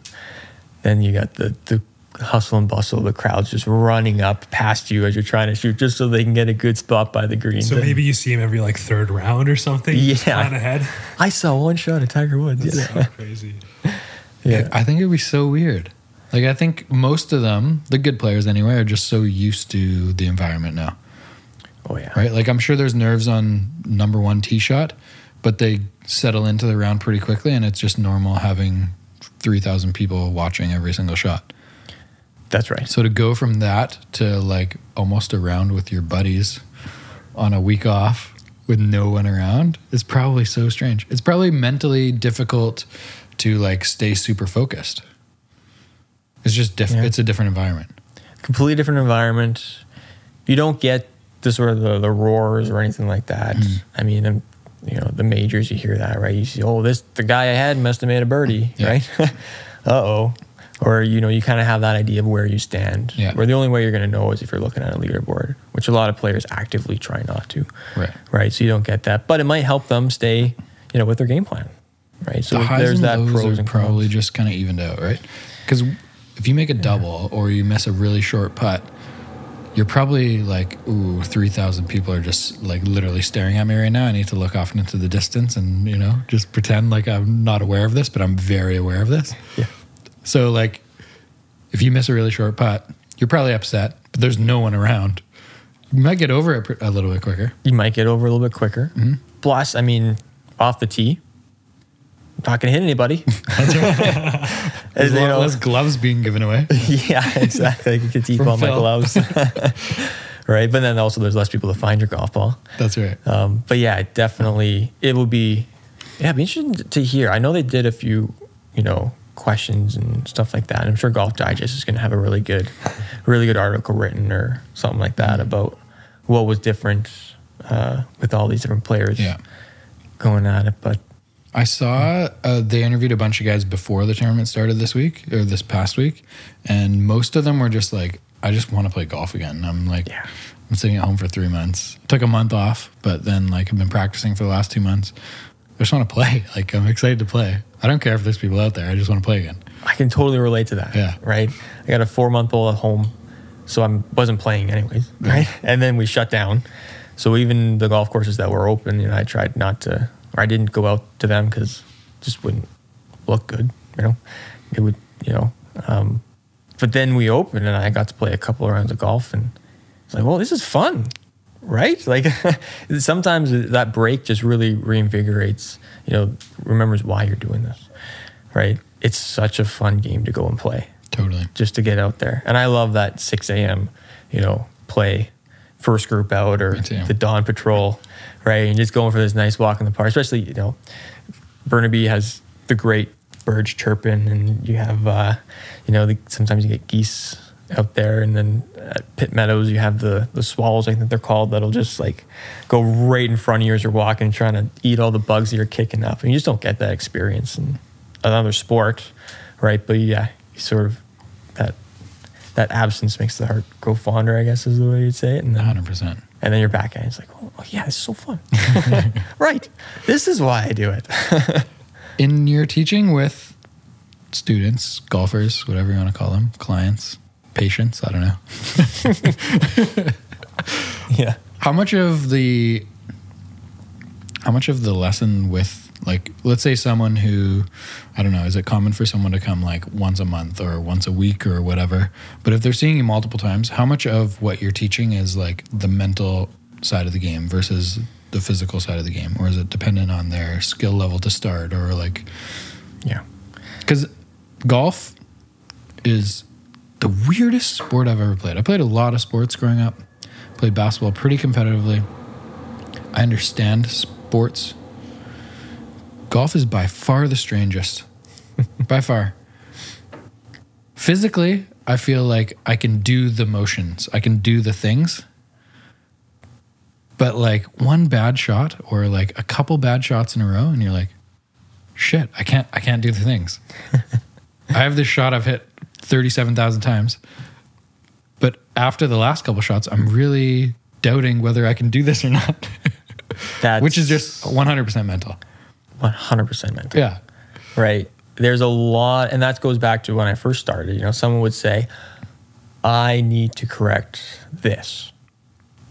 Then you got the, the hustle and bustle, the crowd's just running up past you as you're trying to shoot just so they can get a good spot by the green. so maybe you see him every like third round or something. You just Yeah. ahead. I saw one shot at Tiger Woods. That's Yeah. so crazy. yeah. I think it'd be so weird. Like I think most of them, the good players anyway, are just so used to the environment now. Oh, yeah. right? Like I'm sure there's nerves on number one tee shot, but they settle into the round pretty quickly, and it's just normal having three thousand people watching every single shot. That's right. So to go from that to like almost a round with your buddies on a week off with no one around is probably so strange. It's probably mentally difficult to like stay super focused. It's just different. Yeah. It's a different environment. completely different environment. You don't get the sort of the, the roars or anything like that. Mm. I mean, um, you know, the majors, you hear that, right? You see, oh, this the guy ahead must have made a birdie, Yeah. right? uh oh. Or you know, you kind of have that idea of where you stand. Yeah. Where the only way you're going to know is if you're looking at a leaderboard, which a lot of players actively try not to. Right. Right. So you don't get that, but it might help them stay, you know, with their game plan. Right. So the highs there's and that lows pros are and probably cons. just kind of evened out, right? Because if you make a double or you miss a really short putt, you're probably like, ooh, 3,000 people are just like literally staring at me right now. I need to look off into the distance and, you know, just pretend like I'm not aware of this, but I'm very aware of this. Yeah. So, like, if you miss a really short putt, you're probably upset, but there's no one around. You might get over it a little bit quicker. You might get over a little bit quicker. Mm-hmm. Plus, I mean, off the tee, I'm not going to hit anybody. As, you know, less gloves being given away. yeah, exactly. I could keep on my gloves. right. But then also, there's less people to find your golf ball. That's right. Um, but yeah, definitely, it will be, yeah, it'd be interesting to hear. I know they did a few, you know, questions and stuff like that. I'm sure Golf Digest is going to have a really good, really good article written or something like that about what was different uh, with all these different players Yeah. going at it. But I saw uh, they interviewed a bunch of guys before the tournament started this week or this past week, and most of them were just like, "I just want to play golf again." I'm like, Yeah. I'm sitting at home for three months. Took a month off, but then like I've been practicing for the last two months. I just want to play. Like I'm excited to play. I don't care if there's people out there. I just want to play again. I can totally relate to that. Yeah. Right. I got a four month old at home, so I wasn't playing anyways. Right. And then we shut down. So even the golf courses that were open, you know, I tried not to, or I didn't go out to them because just wouldn't look good. You know, it would, you know. Um, but then we opened, and I got to play a couple of rounds of golf, and it's like, well, this is fun, right? Like sometimes that break just really reinvigorates. You know, remembers why you're doing this, right? It's such a fun game to go and play Totally. just to get out there. And I love that 6 a.m., you know, play first group out or the dawn patrol, right? And just going for this nice walk in the park, especially, you know, Burnaby has the great birds chirping and you have, uh, you know, the, sometimes you get geese out there. And then at Pitt Meadows, you have the, the swallows, I think they're called, that'll just like go right in front of you as you're walking, trying to eat all the bugs that you're kicking up. And you just don't get that experience in another sport, right? But yeah, you sort of that that absence makes the heart grow fonder, I guess is the way you'd say it. And then, 100. percent and then you're back at it. It's like, oh, oh, yeah, it's so fun. right. This is why I do it. In your teaching with students, golfers, whatever you want to call them, clients, patients, I don't know. yeah. How much of the how much of the lesson with like let's say someone who I don't know, is it common for someone to come like once a month or once a week or whatever? But if they're seeing you multiple times, how much of what you're teaching is like the mental side of the game versus the physical side of the game? Or is it dependent on their skill level to start or like Yeah. because golf is the weirdest sport I've ever played. I played a lot of sports growing up. Played basketball pretty competitively. I understand sports. Golf is by far the strangest. by far. Physically, I feel like I can do the motions. I can do the things. But like one bad shot or like a couple bad shots in a row and you're like, shit, I can't I can't do the things. I have this shot I've hit 37,000 times. But after the last couple shots, I'm really doubting whether I can do this or not. That's Which is just 100% mental. 100% mental. Yeah. right? There's a lot, and that goes back to when I first started. You know, someone would say, I need to correct this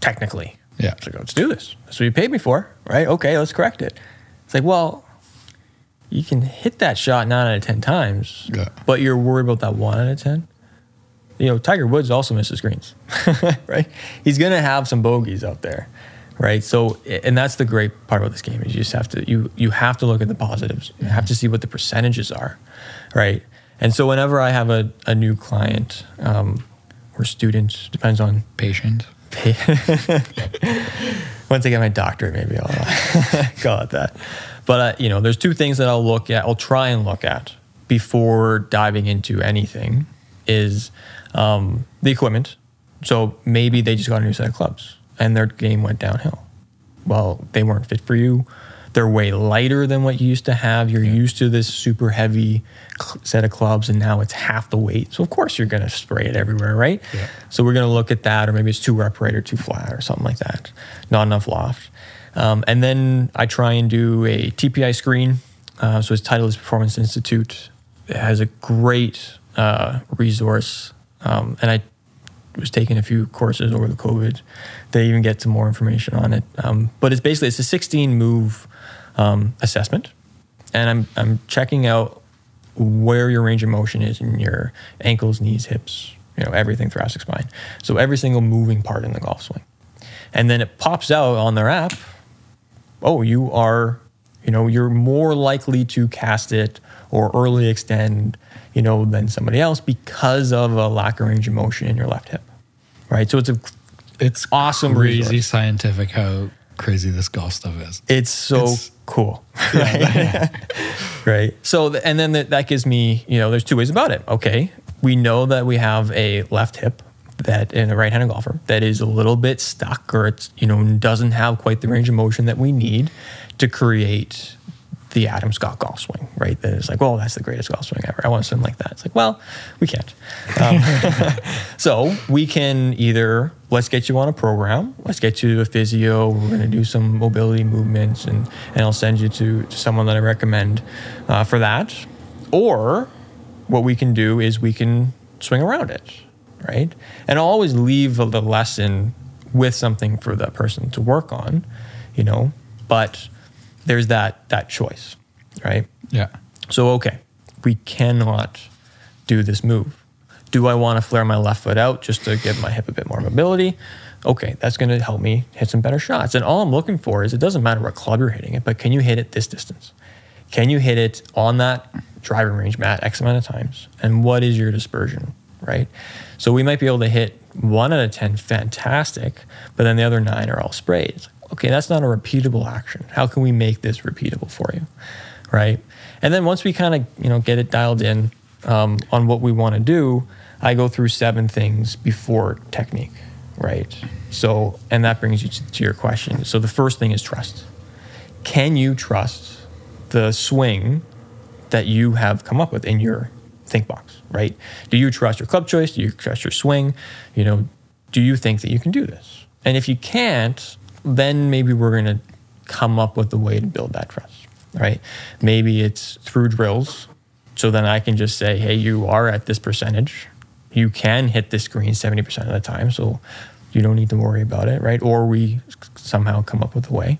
technically. Yeah. It's like, let's do this. That's what you paid me for, right? Okay, let's correct it. It's like, well, you can hit that shot nine out of 10 times, Yeah. but you're worried about that one out of 10. You know, Tiger Woods also misses greens, right? He's going to have some bogeys out there, right? So, and that's the great part about this game is you just have to, you, you have to look at the positives. You have to see what the percentages are, right? And so whenever I have a, a new client um, or student, depends on Patient. once I get my doctorate, maybe I'll call it that. But uh, you know, there's two things that I'll look at. I'll try and look at before diving into anything is um, the equipment. So maybe they just got a new set of clubs and their game went downhill. Well, they weren't fit for you. They're way lighter than what you used to have. You're used to this super heavy set of clubs, and now it's half the weight. So of course you're going to spray it everywhere, right? Yeah. So we're going to look at that, or maybe it's too upright or too flat or something like that. Not enough loft. Um, and then I try and do a TPI screen. Uh, so its Titleist Performance Institute. It has a great uh, resource, um, and I was taking a few courses over the COVID They even get some more information on it. Um, but it's basically it's a 16 move um, assessment, and I'm I'm checking out where your range of motion is in your ankles, knees, hips, you know, everything thoracic spine. So every single moving part in the golf swing. And then it pops out on their app, oh, you are, you know, you're more likely to cast it or early extend, you know, than somebody else because of a lack of range of motion in your left hip. Right? So it's a It's Awesome crazy resource. scientific how crazy this golf stuff is. it's so It's- cool right right so and then that, that gives me you know there's two ways about it okay we know that we have a left hip that in a right-handed golfer that is a little bit stuck or it's you know doesn't have quite the range of motion that we need to create the Adam Scott golf swing, right? That is like, well, that's the greatest golf swing ever. I want to swing like that. It's like, well, we can't. Um, so we can either let's get you on a program, let's get you a physio. We're going to do some mobility movements, and and I'll send you to, to someone that I recommend uh, for that. Or what we can do is we can swing around it, right? And I'll always leave the lesson with something for that person to work on, you know. But there's that that choice, right? Yeah. So, okay, we cannot do this move. Do I want to flare my left foot out just to give my hip a bit more mobility? Okay, that's going to help me hit some better shots. And all I'm looking for is it doesn't matter what club you're hitting it, but can you hit it this distance? Can you hit it on that driving range mat X amount of times? And what is your dispersion, right? So we might be able to hit one out of 10 fantastic, but then the other nine are all sprayed. Okay, that's not a repeatable action. How can we make this repeatable for you? right? And then once we kind of you know get it dialed in um, on what we want to do, I go through seven things before technique, right? So and that brings you to, to your question. So the first thing is trust. Can you trust the swing that you have come up with in your think box, right? Do you trust your club choice? Do you trust your swing? You know, do you think that you can do this? And if you can't, then maybe we're going to come up with a way to build that trust, right? Maybe it's through drills. So then I can just say, hey, you are at this percentage. You can hit this green 70% of the time. So you don't need to worry about it, right? Or we somehow come up with a way,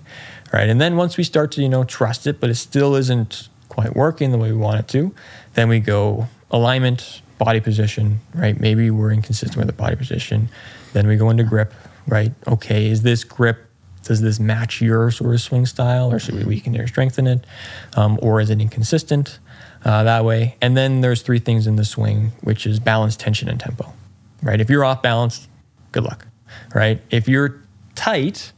right? And then once we start to, you know, trust it, but it still isn't quite working the way we want it to, then we go alignment, body position, right? Maybe we're inconsistent with the body position. Then we go into grip, right? Okay, is this grip, does this match your sort of swing style or should we weaken or strengthen it? Um, or is it inconsistent uh, that way? And then there's three things in the swing, which is balance, tension, and tempo, right? If you're off balance, good luck, right? If you're tight,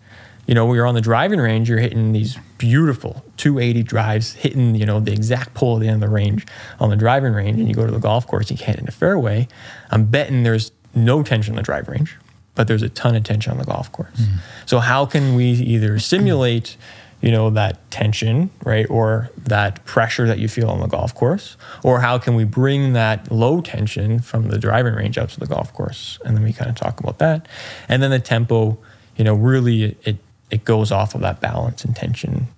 you know, when you're on the driving range, you're hitting these beautiful 280 drives, hitting, you know, the exact pull at the end of the range on the driving range, and you go to the golf course, you can't hit in the fairway. I'm betting there's no tension on the driving range, but there's a ton of tension on the golf course. Mm-hmm. So how can we either simulate, you know, that tension, right, or that pressure that you feel on the golf course, or how can we bring that low tension from the driving range out to the golf course? And then we kind of talk about that, and then the tempo, you know, really it it goes off of that balance and tension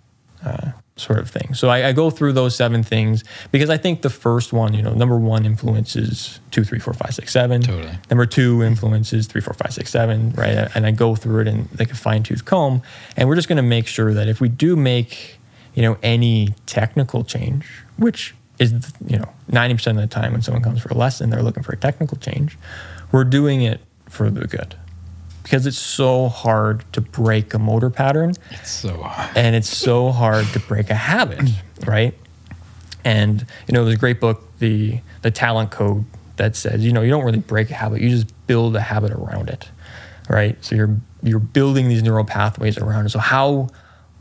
uh, sort of thing. So I, I go through those seven things because I think the first one, you know, number one influences two, three, four, five, six, seven. Totally. Number two influences three, four, five, six, seven, right? And I go through it in like a fine tooth comb. And we're just going to make sure that if we do make, you know, any technical change, which is, you know, 90% of the time when someone comes for a lesson, they're looking for a technical change, we're doing it for the good. Because it's so hard to break a motor pattern It's so hard. and it's so hard to break a habit, right? And you know, there's a great book, the the Talent Code, that says you know you don't really break a habit, you just build a habit around it, right? So you're you're building these neural pathways around it. So how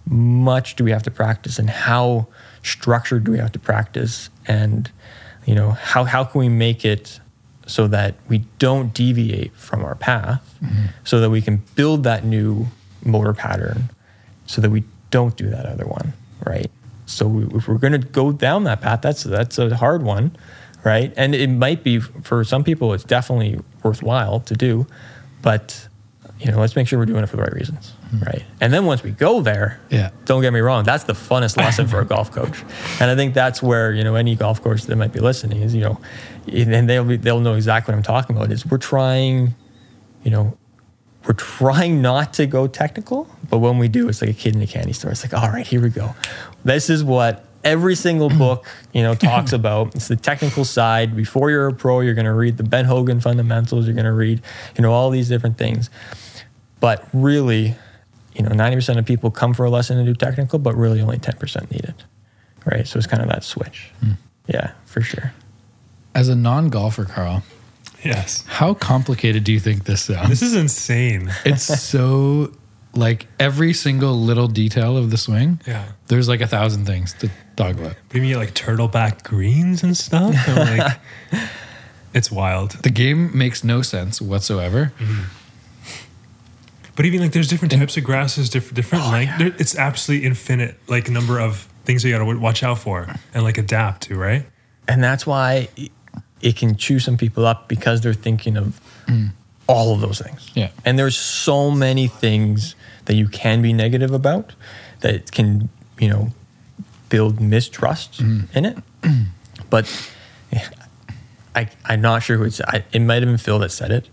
much do we have to practice, and how structured do we have to practice, and you know how how can we make it so that we don't deviate from our path, mm-hmm. so that we can build that new motor pattern so that we don't do that other one, right? So we, if we're going to go down that path, that's that's a hard one, right? And it might be for some people, it's definitely worthwhile to do, but you know, let's make sure we're doing it for the right reasons, hmm. right? And then once we go there, Yeah. don't get me wrong, that's the funnest lesson for a golf coach. And I think that's where, you know, any golf coach that might be listening is, you know, and they'll be, they'll know exactly what I'm talking about is we're trying, you know, we're trying not to go technical, but when we do, it's like a kid in a candy store. It's like, all right, here we go. This is what every single book, you know, talks about. It's the technical side. Before you're a pro, you're going to read the Ben Hogan fundamentals. You're going to read, you know, all these different things. But really, you know, 90% of people come for a lesson to do technical, but really only 10% need it. Right. So it's kind of that switch. Hmm. Yeah, for sure. As a non golfer, Carl, Yes. how complicated do you think this sounds? This is insane. it's so like every single little detail of the swing. Yeah. There's like a thousand things to talk about. But you mean like turtleback greens and stuff? I'm like, it's wild. The game makes no sense whatsoever. Mm-hmm. But even like there's different types of grasses, different different Oh, length. There- It's absolutely infinite, like number of things you got to watch out for and like adapt to, right? and that's why it- can chew some people up because they're thinking of mm. all of those things. Yeah. And there's so many things that you can be negative about that can, you know, build mistrust mm. in it. but yeah, I, I'm not sure who it's, I, it might have been Phil that said it,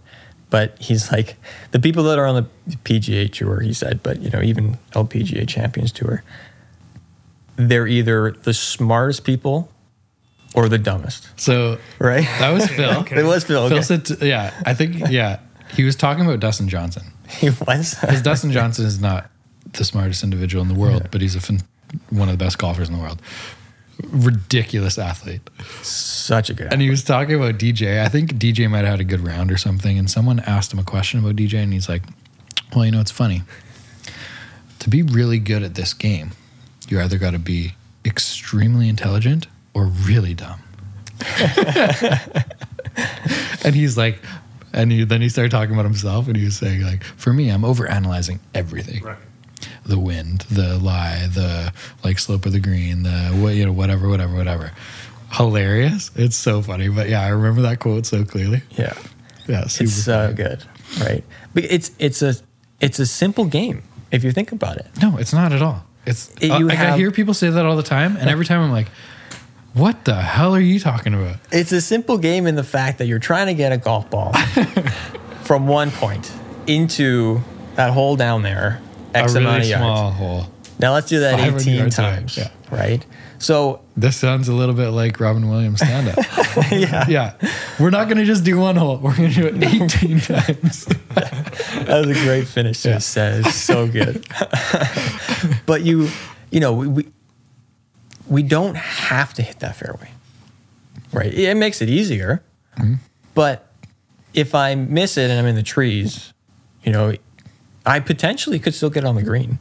but he's like, the people that are on the PGA tour, he said, but, you know, even LPGA Champions Tour, they're either the smartest people or the dumbest, So right? that was Phil. Okay. It was Phil. Phil Okay. said, t- yeah, I think, yeah, he was talking about Dustin Johnson. he was. Because Dustin Johnson is not the smartest individual in the world, but he's a fin- one of the best golfers in the world. Ridiculous athlete. Such a good. And he was talking about DJ. I think DJ might have had a good round or something. And someone asked him a question about DJ, and he's like, Well, you know, it's funny. To be really good at this game, you either got to be extremely intelligent or really dumb. and he's like, and he, then he started talking about himself, and he was saying, like, for me, I'm over analyzing everything Right. The wind, the lie, the like slope of the green, the what you know, whatever, whatever, whatever. Hilarious. It's so funny. But yeah, I remember that quote so clearly. yeah. Yeah, It's so funny. good, right? But it's it's a it's a simple game if you think about it. No, it's not at all. It's It- uh, like I hear people say that all the time, and every time I'm like, "What the hell are you talking about?" It's a simple game in the fact that you're trying to get a golf ball from one point into that hole down there, X a amount really of small yards. hole. Now let's do that 18 yards away, times, yeah. right? So This sounds a little bit like Robin Williams stand up. yeah, yeah. We're not going to just do one hole. We're going to do it 18 times. that was a great finish to Yeah. a set. It's so good. but you, you know, we, we we don't have to hit that fairway, right? It makes it easier, mm-hmm. but if I miss it and I'm in the trees, you know, I potentially could still get on the green,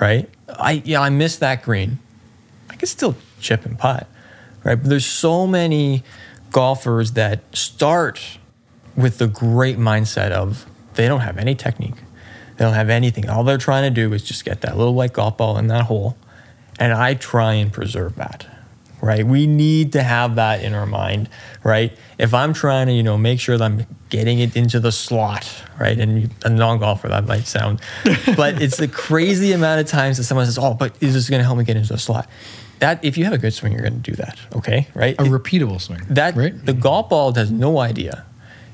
right? I yeah, I missed that green. I could still chip and putt, right? But there's so many golfers that start with the great mindset of they don't have any technique, they don't have anything. All they're trying to do is just get that little white golf ball in that hole, and I try and preserve that. Right, we need to have that in our mind, right? If I'm trying to, you know, make sure that I'm getting it into the slot, right? And you- a non-golfer that might sound, but it's the crazy amount of times that someone says, "Oh, but is this going to help me get into the slot?" That if you have a good swing, you're going to do that, okay? Right? A It- repeatable swing. that right? the golf ball has no idea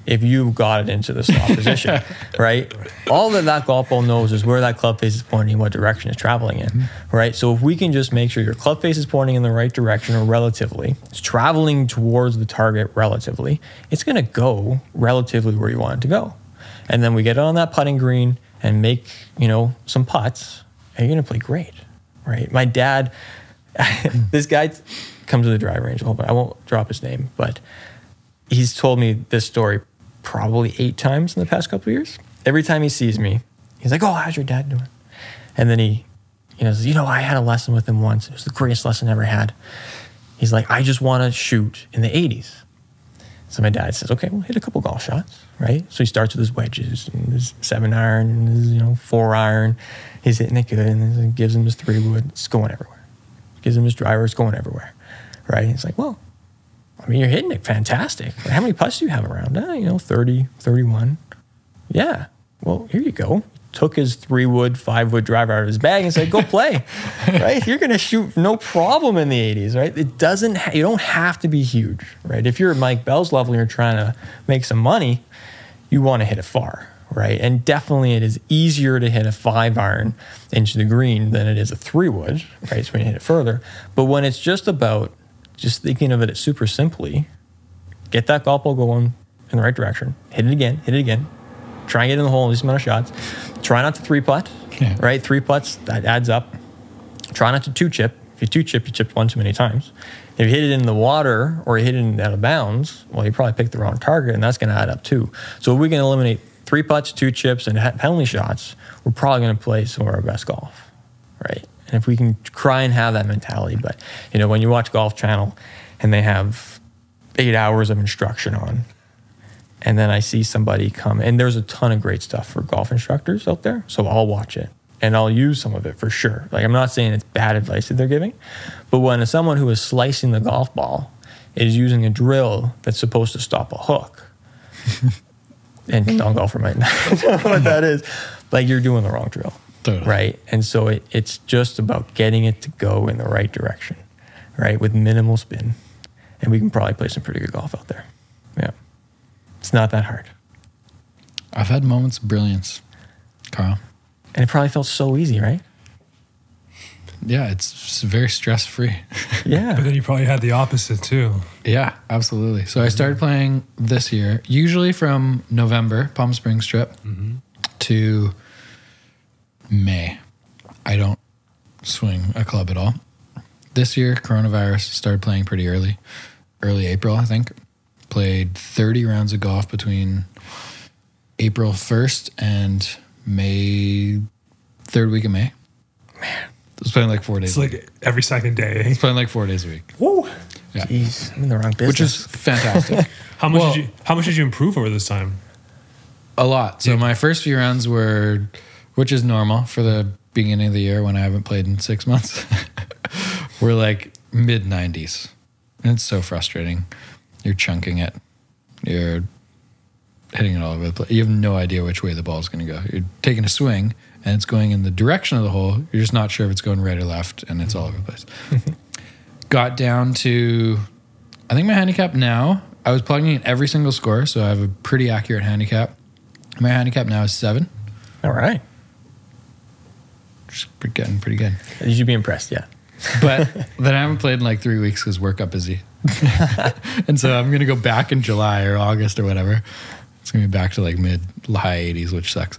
if you've got it into the slot position, right? All that that golf ball knows is where that club face is pointing, and what direction it's traveling in, mm-hmm. right? So if we can just make sure your club face is pointing in the right direction or relatively, it's traveling towards the target relatively, it's going to go relatively where you want it to go, and then we get it on that putting green and make you know some putts, and you're going to play great, right? My dad, this guy comes to the drive range a whole bunch. I won't drop his name, but he's told me this story probably eight times in the past couple years. Every time he sees me, he's like, "Oh, how's your dad doing?" And then he, you know, says, "You know, I had a lesson with him once. It was the greatest lesson I ever had." He's like, "I just want to shoot in the 80s." So my dad says, "Okay, we'll hit a couple golf shots, right?" So he starts with his wedges and his seven iron and his you know four iron. He's hitting it good, and then he gives him his three wood. It's going everywhere. Gives him his driver. It's going everywhere, right? He's like, "Well, I mean, you're hitting it fantastic. How many putts do you have around? Uh, you know, 30, 31. Yeah. Well, here you go. Took his three wood, five wood driver out of his bag and said, "Go play." right? You're going to shoot no problem in the 80s, right? It doesn't. Ha- you don't have to be huge, right? If you're at Mike Bell's level and you're trying to make some money, you want to hit it far, right? And definitely, it is easier to hit a five iron into the green than it is a three wood, right? So when you hit it further. But when it's just about just thinking of it super simply, get that golf ball going in the right direction, hit it again, hit it again, try and get in the hole in this amount of shots. Try not to three putt, Yeah. right? Three putts that adds up. Try not to two chip. If you two chip, you chipped one too many times. If you hit it in the water or you hit it out of bounds, well, you probably picked the wrong target, and that's going to add up too. So if we can eliminate three putts, two chips, and penalty shots, we're probably going to play some of our best golf, right? And if we can try and have that mentality, but you know, when you watch Golf Channel and they have eight hours of instruction on, and then I see somebody come, and there's a ton of great stuff for golf instructors out there. So I'll watch it and I'll use some of it for sure. Like I'm not saying it's bad advice that they're giving, but when someone who is slicing the golf ball is using a drill that's supposed to stop a hook, and non-golfer might not know what that is, like you're doing the wrong drill, Totally. right? And so it, it's just about getting it to go in the right direction, right, with minimal spin, and we can probably play some pretty good golf out there. Yeah, it's not that hard. I've had moments of brilliance, Carl. And it probably felt so easy, right? Yeah, it's very stress free. Yeah. But then you probably had the opposite too. yeah, absolutely. So I started playing this year, usually from November, Palm Springs trip, mm-hmm. to May. I don't swing a club at all. This year, coronavirus started playing pretty early, early April, I think. Played 30 rounds of golf between April 1st and May, third week of May. Man, I was playing like four days. It's a week. like every second day. I was playing like four days a week, Woo. Yeah. Jeez, I'm in the wrong business. which is fantastic. How much Well- did you how much did you improve over this time? A lot. So Yeah. my first few rounds were, which is normal for the beginning of the year when I haven't played in six months, We're like mid 90s. And it's so frustrating. You're chunking it. You're hitting it all over the place. You have no idea which way the ball is going to go. You're taking a swing and it's going in the direction of the hole. You're just not sure if it's going right or left, and it's all over the place. Got down to, I think my handicap now, I was plugging in every single score, so I have a pretty accurate handicap. My handicap now is seven, all right. Which is pretty- getting pretty good. You should be impressed. Yeah. But then I haven't played in like three weeks because work got busy. and so I'm going to go back in July or August or whatever. It's going to be back to like mid high 80s, which sucks.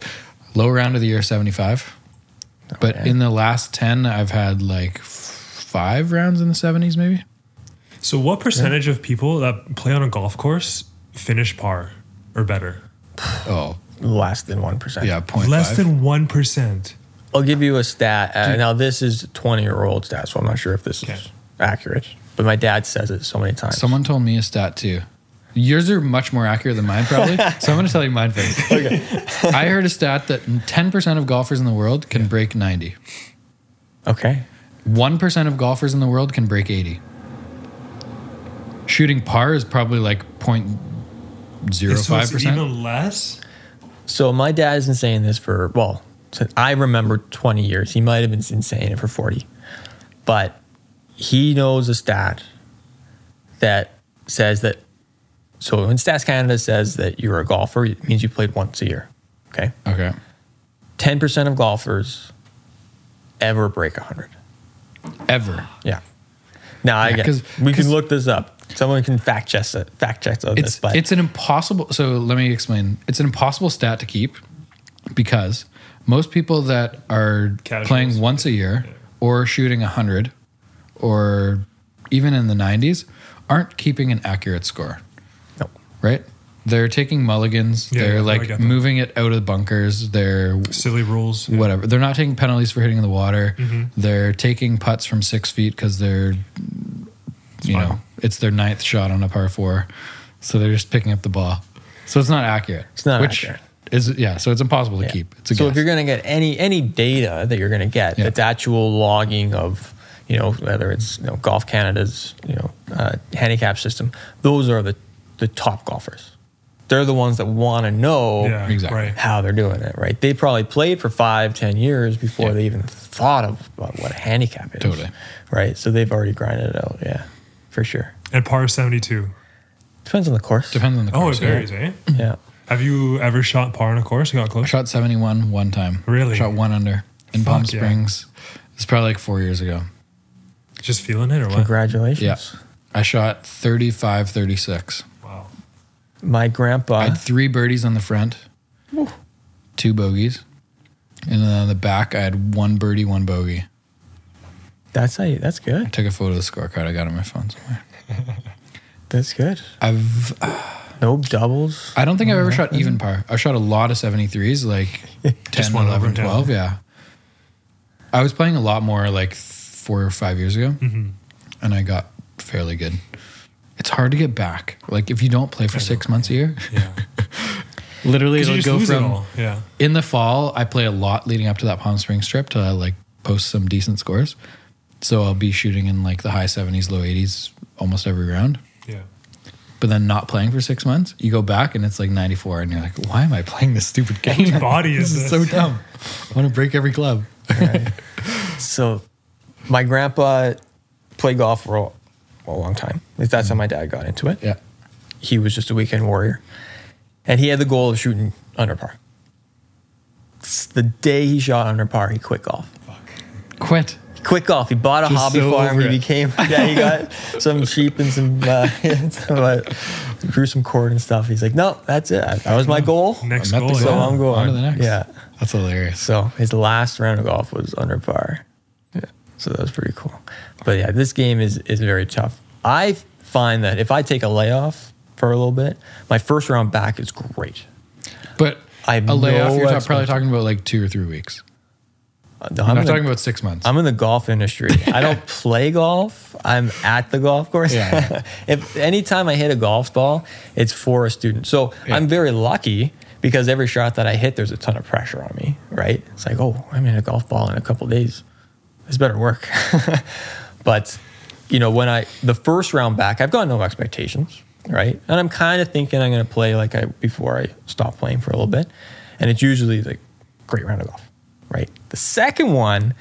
Low round of the year, 75. But in the last 10, I've had like f- five rounds in the 70s, maybe. So what percentage of people that play on a golf course finish par or better? Oh, Less than one percent. yeah, point Less five. than one percent. I'll give you a stat. Uh, now this is 20 year old stat, so I'm not sure if this Okay. is accurate. But my dad says it so many times. Someone told me a stat too. Yours are much more accurate than mine, probably. so I'm going to tell you mine first. Okay. I heard a stat that 10% of golfers in the world can break 90. Okay. 1% of golfers in the world can break 80. Shooting par is probably like So 0.05%. even less. So my dad has been saying this for well, since I remember 20 years. He might have been insane for 40, but he knows a stat that says that. So when Stats Canada says that you're a golfer, it means you played once a year. Okay, okay. 10% of golfers ever break 100. Ever. Yeah. Now I Yeah, get 'cause- we can look this up. Someone can fact check it. Fact check on this, but it's an impossible so let me explain. It's an impossible stat to keep because most people that are Casuals. playing once a year or shooting 100 or even in the 90s aren't keeping an accurate score. no. right? They're taking mulligans. Yeah, they're yeah, like moving it out of the bunkers. They're Silly rules. whatever. They're not taking penalties for hitting the water. Mm-hmm. They're taking putts from six feet because they're, you fine. know, it's their ninth shot on a par four. So they're just picking up the ball. So it's not accurate. It's not which accurate. Is yeah. So it's impossible to Yeah. keep. It's a so guess. if you're going to get any any data that you're going to get, Yeah. that's actual logging of, you know, whether it's you know, Golf Canada's you know uh, handicap system, those are the the top golfers, they're the ones that want to know Yeah, Exactly. right. how they're doing it, right? They probably played for five, ten years before Yeah. they even thought of about what a handicap is. Totally. Right. So they've already grinded it out. Yeah, for sure. And par 72. Depends on the course. Depends on the course. Oh, it course. yeah. varies, eh? Yeah. Have you ever shot par on a course? You got I close? shot 71 one time. Really? Shot one under in Palm Fuck yeah. Springs. It's probably like four years ago. Just feeling it or what? Congratulations. Yeah. I shot 35, 36. Wow. My grandpa. I had three birdies on the front, two bogeys. And then on the back, I had one birdie, one bogey. That's how you. That's good. I good. took a photo of the scorecard. I got it on my phone somewhere. That's good. I've, uh, No doubles. I don't think I've ever shot even par. I've shot a lot of 73s, like 10, one 11, over, yeah. 12. Yeah. I was playing a lot more like four or five years ago, Mm-hmm. and I got fairly good. It's hard to get back. Like if you don't play for six months a year, Yeah. literally 'Cause you it'll just go lose it from all. Yeah. in the fall. I play a lot leading up to that Palm Springs trip to like post some decent scores. So I'll be shooting in like the high 70s, low 80s almost every round. Yeah. But then not playing for six months, you go back and it's like 94, and you're like, why am I playing this stupid game? Whose body is this is so dumb. I want to break every club. So, my grandpa played golf for a, a long time. At least That's how my dad got into it. Yeah. He was just a weekend warrior, and he had the goal of shooting under par. S- The day he shot under par, he quit golf. Fuck. Quit. He quit golf. He bought a Just hobby so farm. He became yeah. He got some sheep and some, uh, some uh, grew some corn and stuff. He's like, no, that's it. That was my goal. Next I goal. So yeah. I'm going. On to the next. Yeah. That's hilarious. So his last round of golf was under par. Yeah. So that was pretty cool. But yeah, this game is is very tough. I find that if I take a layoff for a little bit, my first round back is great. But I have a layoff, no you're probably talking about like two or three weeks. I'm, I'm not the, talking about six months. I'm in the golf industry. I don't play golf. I'm at the golf course. Yeah. if anytime I hit a golf ball, it's for a student. So Yeah. I'm very lucky because every shot that I hit, there's a ton of pressure on me, right? It's like, oh, I'm in a golf ball in a couple days. This better work. but you know, when I the first round back, I've got no expectations, right? And I'm kind of thinking I'm going to play like I before I stop playing for a little bit, and it's usually like great round of golf, right? The second one,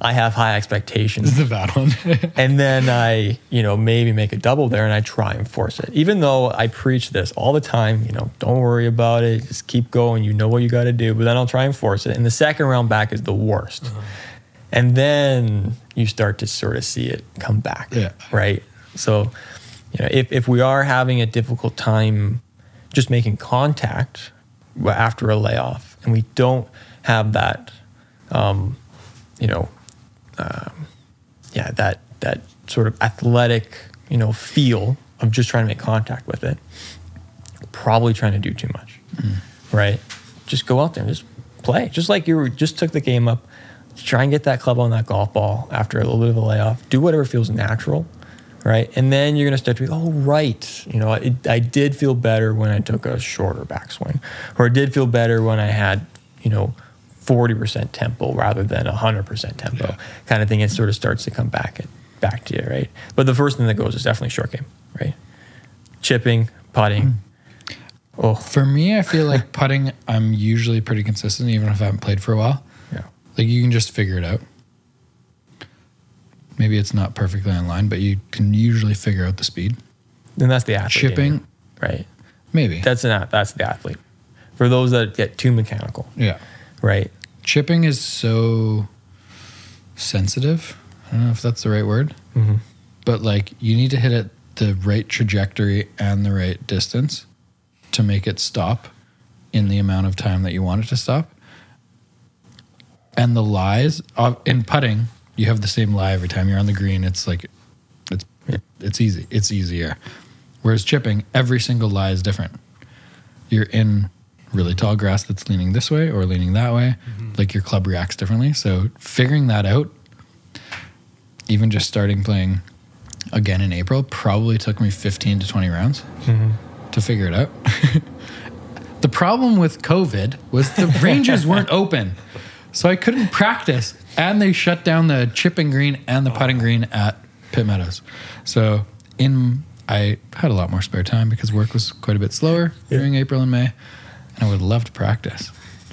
I have high expectations this is a bad one. and then I, you know, maybe make a double there and I try and force it. Even though I preach this all the time, you know, don't worry about it, just keep going, you know what you got to do, but then I'll try and force it. And the second round back is the worst. Uh-huh. And then you start to sort of see it come back. Yeah. Right. So, you know, if, if we are having a difficult time just making contact after a layoff and we don't have that, um, you know, yeah, that that sort of athletic, you know, feel of just trying to make contact with it. Probably trying to do too much, right? Just go out there and just play, just like you were, just took the game up. Try and get that club on that golf ball after a little bit of a layoff. Do whatever feels natural, right? And then you're gonna start to be, oh, right, you know, it, I did feel better when I took a shorter backswing, or I did feel better when I had, you know, 40% tempo rather than 100% tempo Yeah. kind of thing. It sort of starts to come back and back to you, right? But the first thing that goes is definitely short game, right? Chipping, putting. Hmm. Oh, For me, I feel like putting, I'm usually pretty consistent, even if I haven't played for a while. yeah. Like you can just figure it out. Maybe it's not perfectly in line, but you can usually figure out the speed. Then that's the athlete. in Chipping, you, right? maybe. That's an that's the athlete. For those that get too mechanical, yeah. Right? Chipping is so sensitive. I don't know if that's the right word, Mm-hmm. but like you need to hit it the right trajectory and the right distance to make it stop in the amount of time that you want it to stop. And the lies of, in putting, you have the same lie every time you're on the green. It's like it's it's easy. It's easier. Whereas chipping, every single lie is different. You're in really tall grass that's leaning this way or leaning that way. Mm-hmm. Like your club reacts differently. So figuring that out, even just starting playing again in April, probably took me 15 to 20 rounds mm-hmm. to figure it out. the problem with COVID was the ranges weren't open. So I couldn't practice. And they shut down the chipping green and the putting green at Pitt Meadows. So in I had a lot more spare time because work was quite a bit slower during April and May, and I would love to practice,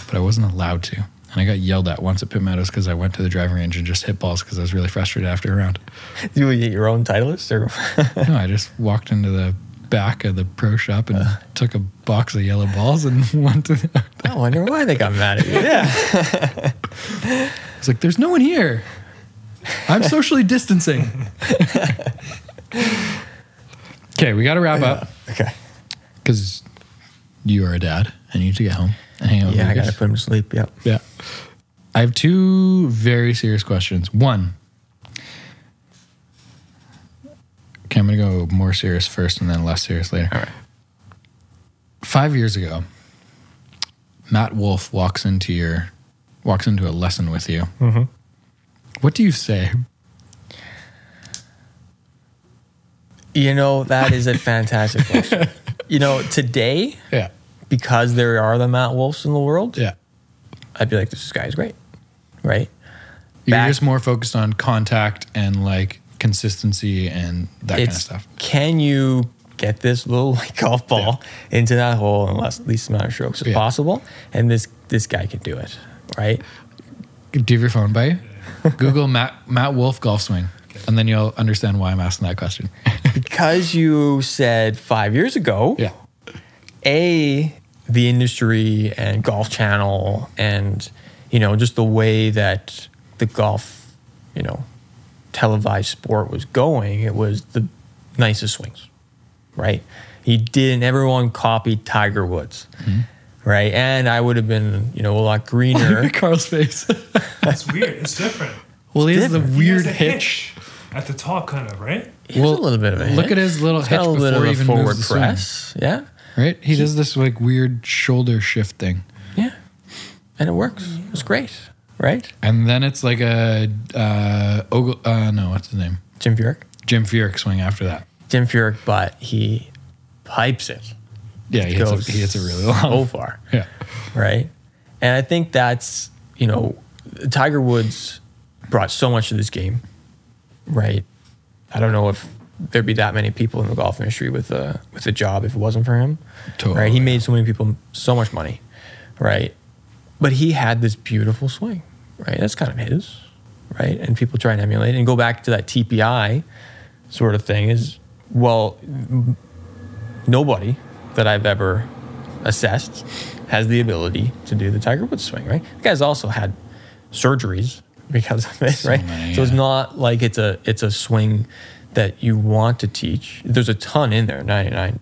but I wasn't allowed to. And I got yelled at once at Pitt Meadows because I went to the driving range and just hit balls because I was really frustrated after a round. Do you get your own Titleist or? No, I just walked into the back of the pro shop and uh. took a box of yellow balls and went to. The, oh, I wonder why they got mad at you. Yeah. I was like, "There's no one here. I'm socially distancing." okay, we got to wrap up Okay. because you are a dad you need to get home and hang out. with Yeah, I gotta put him to sleep. Yep. Yeah. I have two very serious questions. One, okay, I'm to go more serious first and then less serious later. All right. Five years ago, Matt Wolff walks into your walks into a lesson with you. Mm-hmm. What do you say? You know that is a fantastic question. you know today Yeah. Because there are the Matt Wolffs in the world, Yeah. I'd be like, this guy's great, right? You're Back- just more focused on contact and like consistency and that kind of stuff. Can you get this little like, golf ball into that hole in less least amount of strokes as Yeah. possible? And this this guy can do it, right? Do you have your phone by you? Google Matt Matt Wolff golf swing, and then you'll understand why I'm asking that question. Because you said five years ago, yeah. a the industry and golf channel and you know just the way that the golf you know televised sport was going it was the nicest swings right he didn't everyone copied tiger woods mm-hmm. right and i would have been you know a lot greener Carl's face. It's weird. It's different. well, he has the different. He weird has a hitch. at the top, kind of right. He has Well, a little bit of a look at his little He's hitch a little before bit of a even forward moves the swing. press yeah Right? He does this like weird shoulder shift thing. yeah and it works it's great right And then it's like a uh, Ogle, uh no, what's his name? jim furyk Jim Furyk swing after that. Jim Furyk, but he pipes it. Yeah, he hits, it, he hits it really long. so far, Yeah. right? And I think that's you know, Tiger Woods brought so much to this game, right? I don't know if there'd be that many people in the golf industry with a with a job if it wasn't for him, Totally. right? He made so many people so much money, right? But he had this beautiful swing, right? That's kind of his, right? And people try and emulate it and go back to that TPI sort of thing is well nobody that I've ever assessed has the ability to do the Tiger Woods swing, right? The guy's also had surgeries because of it, So right? many, so it's not like it's a it's a swing that you want to teach. There's a ton in there, 99%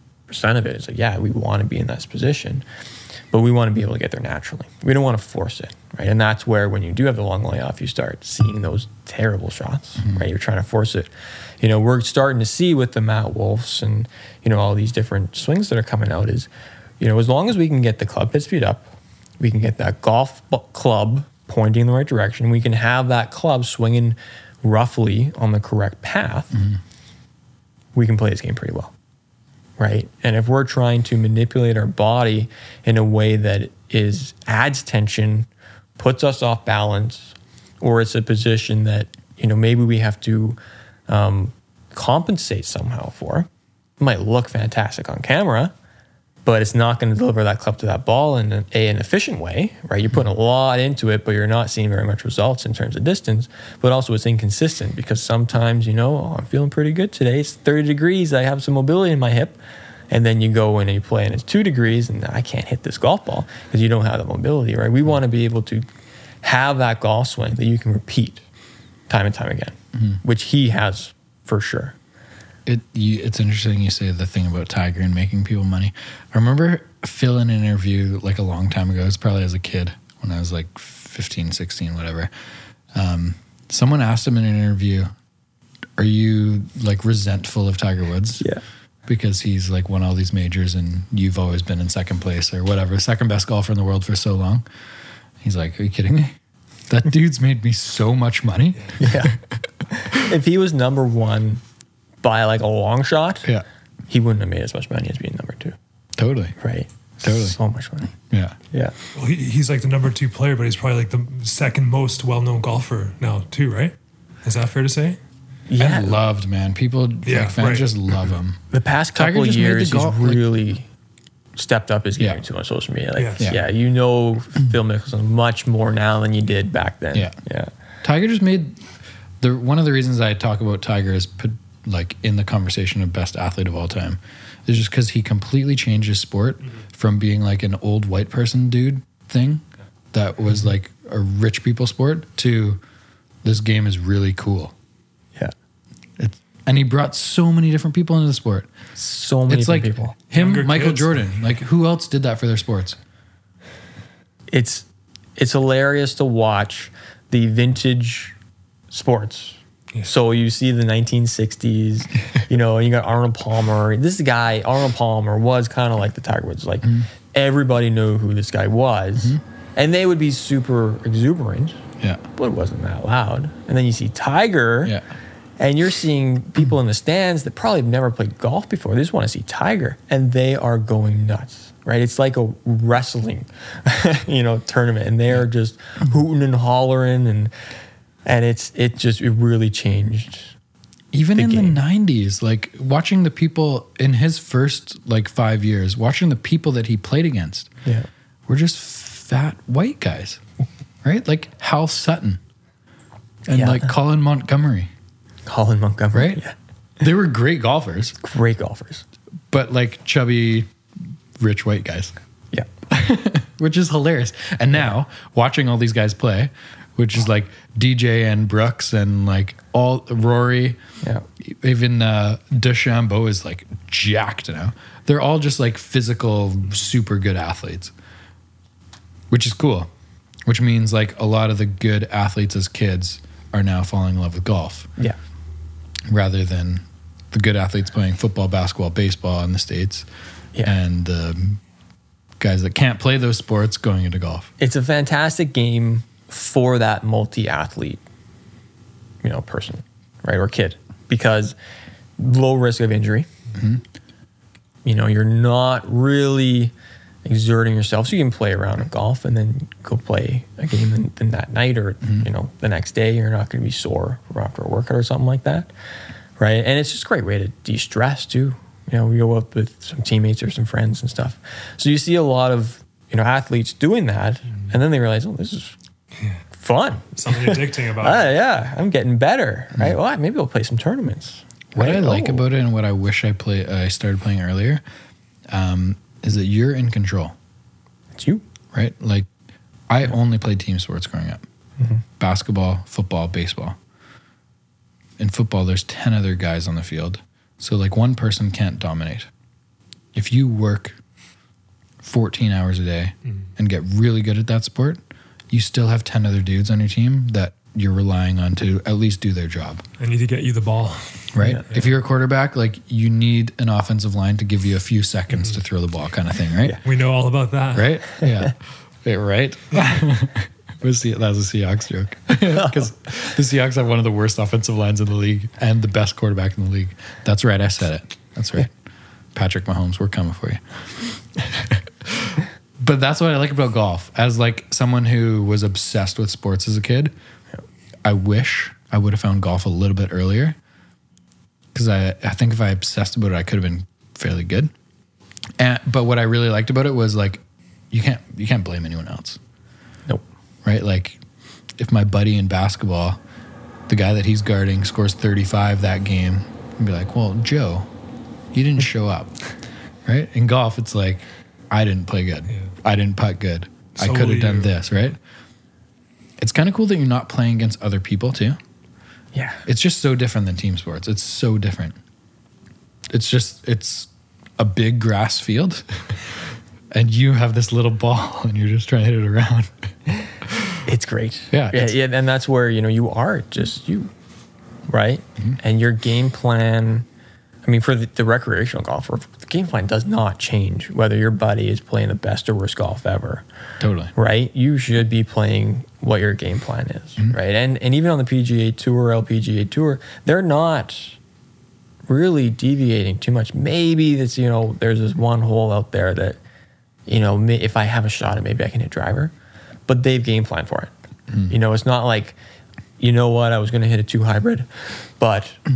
of it is like, yeah, we want to be in this position, but we want to be able to get there naturally. We don't want to force it, right? And that's where when you do have the long layoff, you start seeing those terrible shots, mm-hmm. right? You're trying to force it. You know, we're starting to see with the Matt Wolffs and, you know, all these different swings that are coming out is, you know, as long as we can get the club head speed up, we can get that golf club pointing in the right direction, we can have that club swinging roughly on the correct path, we can play this game pretty well. Right. And if we're trying to manipulate our body in a way that is adds tension, puts us off balance, or it's a position that, you know, maybe we have to um, compensate somehow for, it might look fantastic on camera, but it's not going to deliver that club to that ball in an, a, an efficient way, right? You're putting a lot into it, but you're not seeing very much results in terms of distance. But also, it's inconsistent because sometimes, you know, oh, I'm feeling pretty good today. It's 30 degrees. I have some mobility in my hip. And then you go in and you play, and it's two degrees, and I can't hit this golf ball because you don't have the mobility, right? We want to be able to have that golf swing that you can repeat time and time again, mm-hmm. which he has for sure. It you, it's interesting you say the thing about Tiger and making people money. I remember Phil in an interview like a long time ago. It was probably as a kid when I was like 15, 16, whatever. Um, someone asked him in an interview, "Are you like resentful of Tiger Woods?" Yeah. because he's like won all these majors and you've always been in second place or whatever, second best golfer in the world for so long. He's like, "Are you kidding me? That dude's made me so much money." Yeah. if he was number one by like a long shot, Yeah, he wouldn't have made as much money as being number two, totally. right? Totally. So much money. Yeah. Yeah. Well, he, he's like the number two player, but he's probably like the second most well-known golfer now, too, right? Is that fair to say? Yeah. and loved, man. People, Yeah, like fans, right. just love him. the past couple just years, golf, he's like- really stepped up his game Yeah. too on social media. Like, Yes. yeah. Yeah. you know Phil Mickelson much more now than you did back then. Yeah. yeah, Tiger just made the one of the reasons I talk about Tiger is put, like in the conversation of best athlete of all time is just because he completely changed his sport mm-hmm. from being like an old white person dude thing that was mm-hmm. like a rich people sport to this game is really cool. yeah. It's, and he brought so many different people into the sport. So many It's like people. him, Younger Michael kids. Jordan. Like who else did that for their sports? It's it's hilarious to watch the vintage sports. Yeah. So you see the 1960s, you know, you got Arnold Palmer. This guy, Arnold Palmer, was kind of like the Tiger Woods. Like Mm-hmm. everybody knew who this guy was, and they would be super exuberant, Yeah. but it wasn't that loud. And then you see Tiger, Yeah. and you're seeing people in the stands that probably have never played golf before. They just want to see Tiger, and they are going nuts. Right? It's like a wrestling, you know, tournament, and they are just hooting and hollering, and and it's it just it really changed. even the in game. the 90s like watching the people in his first like five years watching the people that he played against Yeah. were just fat white guys right like hal sutton and Yeah. like colin Montgomerie Colin Montgomerie, right Yeah. they were great golfers Great golfers. but like chubby rich white guys Yeah. which is hilarious and now watching all these guys play which is like dj and brooks and like all rory Yeah. even uh, DeChambeau is like jacked now. They're all just like physical, super good athletes, which is cool. Which means like a lot of the good athletes as kids are now falling in love with golf Yeah. rather than the good athletes playing football, basketball, baseball in the states, Yeah. and um, guys that can't play those sports going into golf. It's a fantastic game for that multi-athlete, you know, person, right, or kid, because low risk of injury. Mm-hmm. You know, you're not really exerting yourself, so you can play around in golf and then go play a game in, in that night or mm-hmm. you know the next day. You're not going to be sore after a workout or something like that, right? And it's just a great way to de-stress too. You know, we go up with some teammates or some friends and stuff. So you see a lot of you know athletes doing that, and then they realize, oh, this is fun. Something addicting about Ah, it. yeah, I'm getting better, right? Well, maybe I'll play some tournaments. What I like Oh. about it and what I wish I play I started playing earlier um, is that you're in control. it's you. right? Like, I only played team sports growing up basketball, football, baseball. In football, there's 10 other guys on the field. So, like, one person can't dominate. If you work 14 hours a day and get really good at that sport, you still have 10 other dudes on your team that you're relying on to at least do their job, I need to get you the ball. right? Yeah. If you're a quarterback, like, you need an offensive line to give you a few seconds to mm-hmm. throw the ball, kind of thing, right? Yeah. We know all about that. right? Yeah, Yeah, right. Was the, that was a Seahawks joke because the Seahawks have one of the worst offensive lines in the league and the best quarterback in the league. That's right. I said it. That's right. Patrick Mahomes, we're coming for you. But that's what I like about golf. As like someone who was obsessed with sports as a kid, I wish I would have found golf a little bit earlier because I, I think if I obsessed about it, I could have been fairly good. And but what I really liked about it was like you can't you can't blame anyone else, Nope. right? Like if my buddy in basketball, the guy that he's guarding scores 35 that game, I'd be like, "Well, Joe, you didn't show up." right? In golf, it's like I didn't play good. Yeah. I didn't putt good. I could have done this, right? It's kind of cool that you're not playing against other people too. Yeah. It's just so different than team sports. It's so different. It's just it's a big grass field, and you have this little ball, and you're just trying to hit it around. It's great. Yeah, Yeah. yeah and that's where, you know, you are just you, right? Mm-hmm. And your game plan, I mean, for the, the recreational golfer, the game plan does not change whether your buddy is playing the best or worst golf ever, Totally. right? You should be playing what your game plan is, Mm-hmm. right? And, and even on the PGA Tour, LPGA Tour, they're not really deviating too much. Maybe that's, you know, there's this one hole out there that, you know, if I have a shot at maybe I can hit driver, but they've game plan for it. You know, it's not like, you know what, I was going to hit a two hybrid, but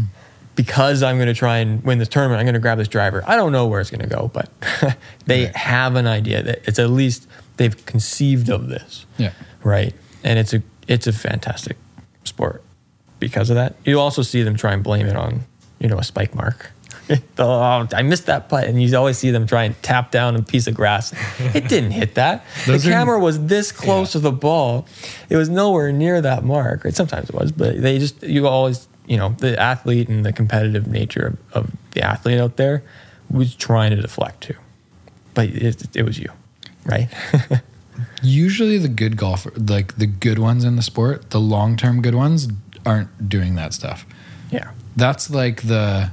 because I'm going to try and win this tournament, I'm going to grab this driver. I don't know where it's going to go, but they Right. have an idea that it's at least they've conceived of this, Yeah. right? And it's a it's a fantastic sport because of that. You also see them try and blame it on you know a spike mark. oh, I missed that putt, and you always see them try and tap down a piece of grass. It didn't hit that. The are- camera was this close Yeah. to the ball. It was nowhere near that mark. Sometimes it was, but they just you always you know the athlete and the competitive nature of, of the athlete out there was trying to deflect too, but it, it was you, right? Usually the good golfer, like the good ones in the sport, the long term good ones aren't doing that stuff. yeah. That's like the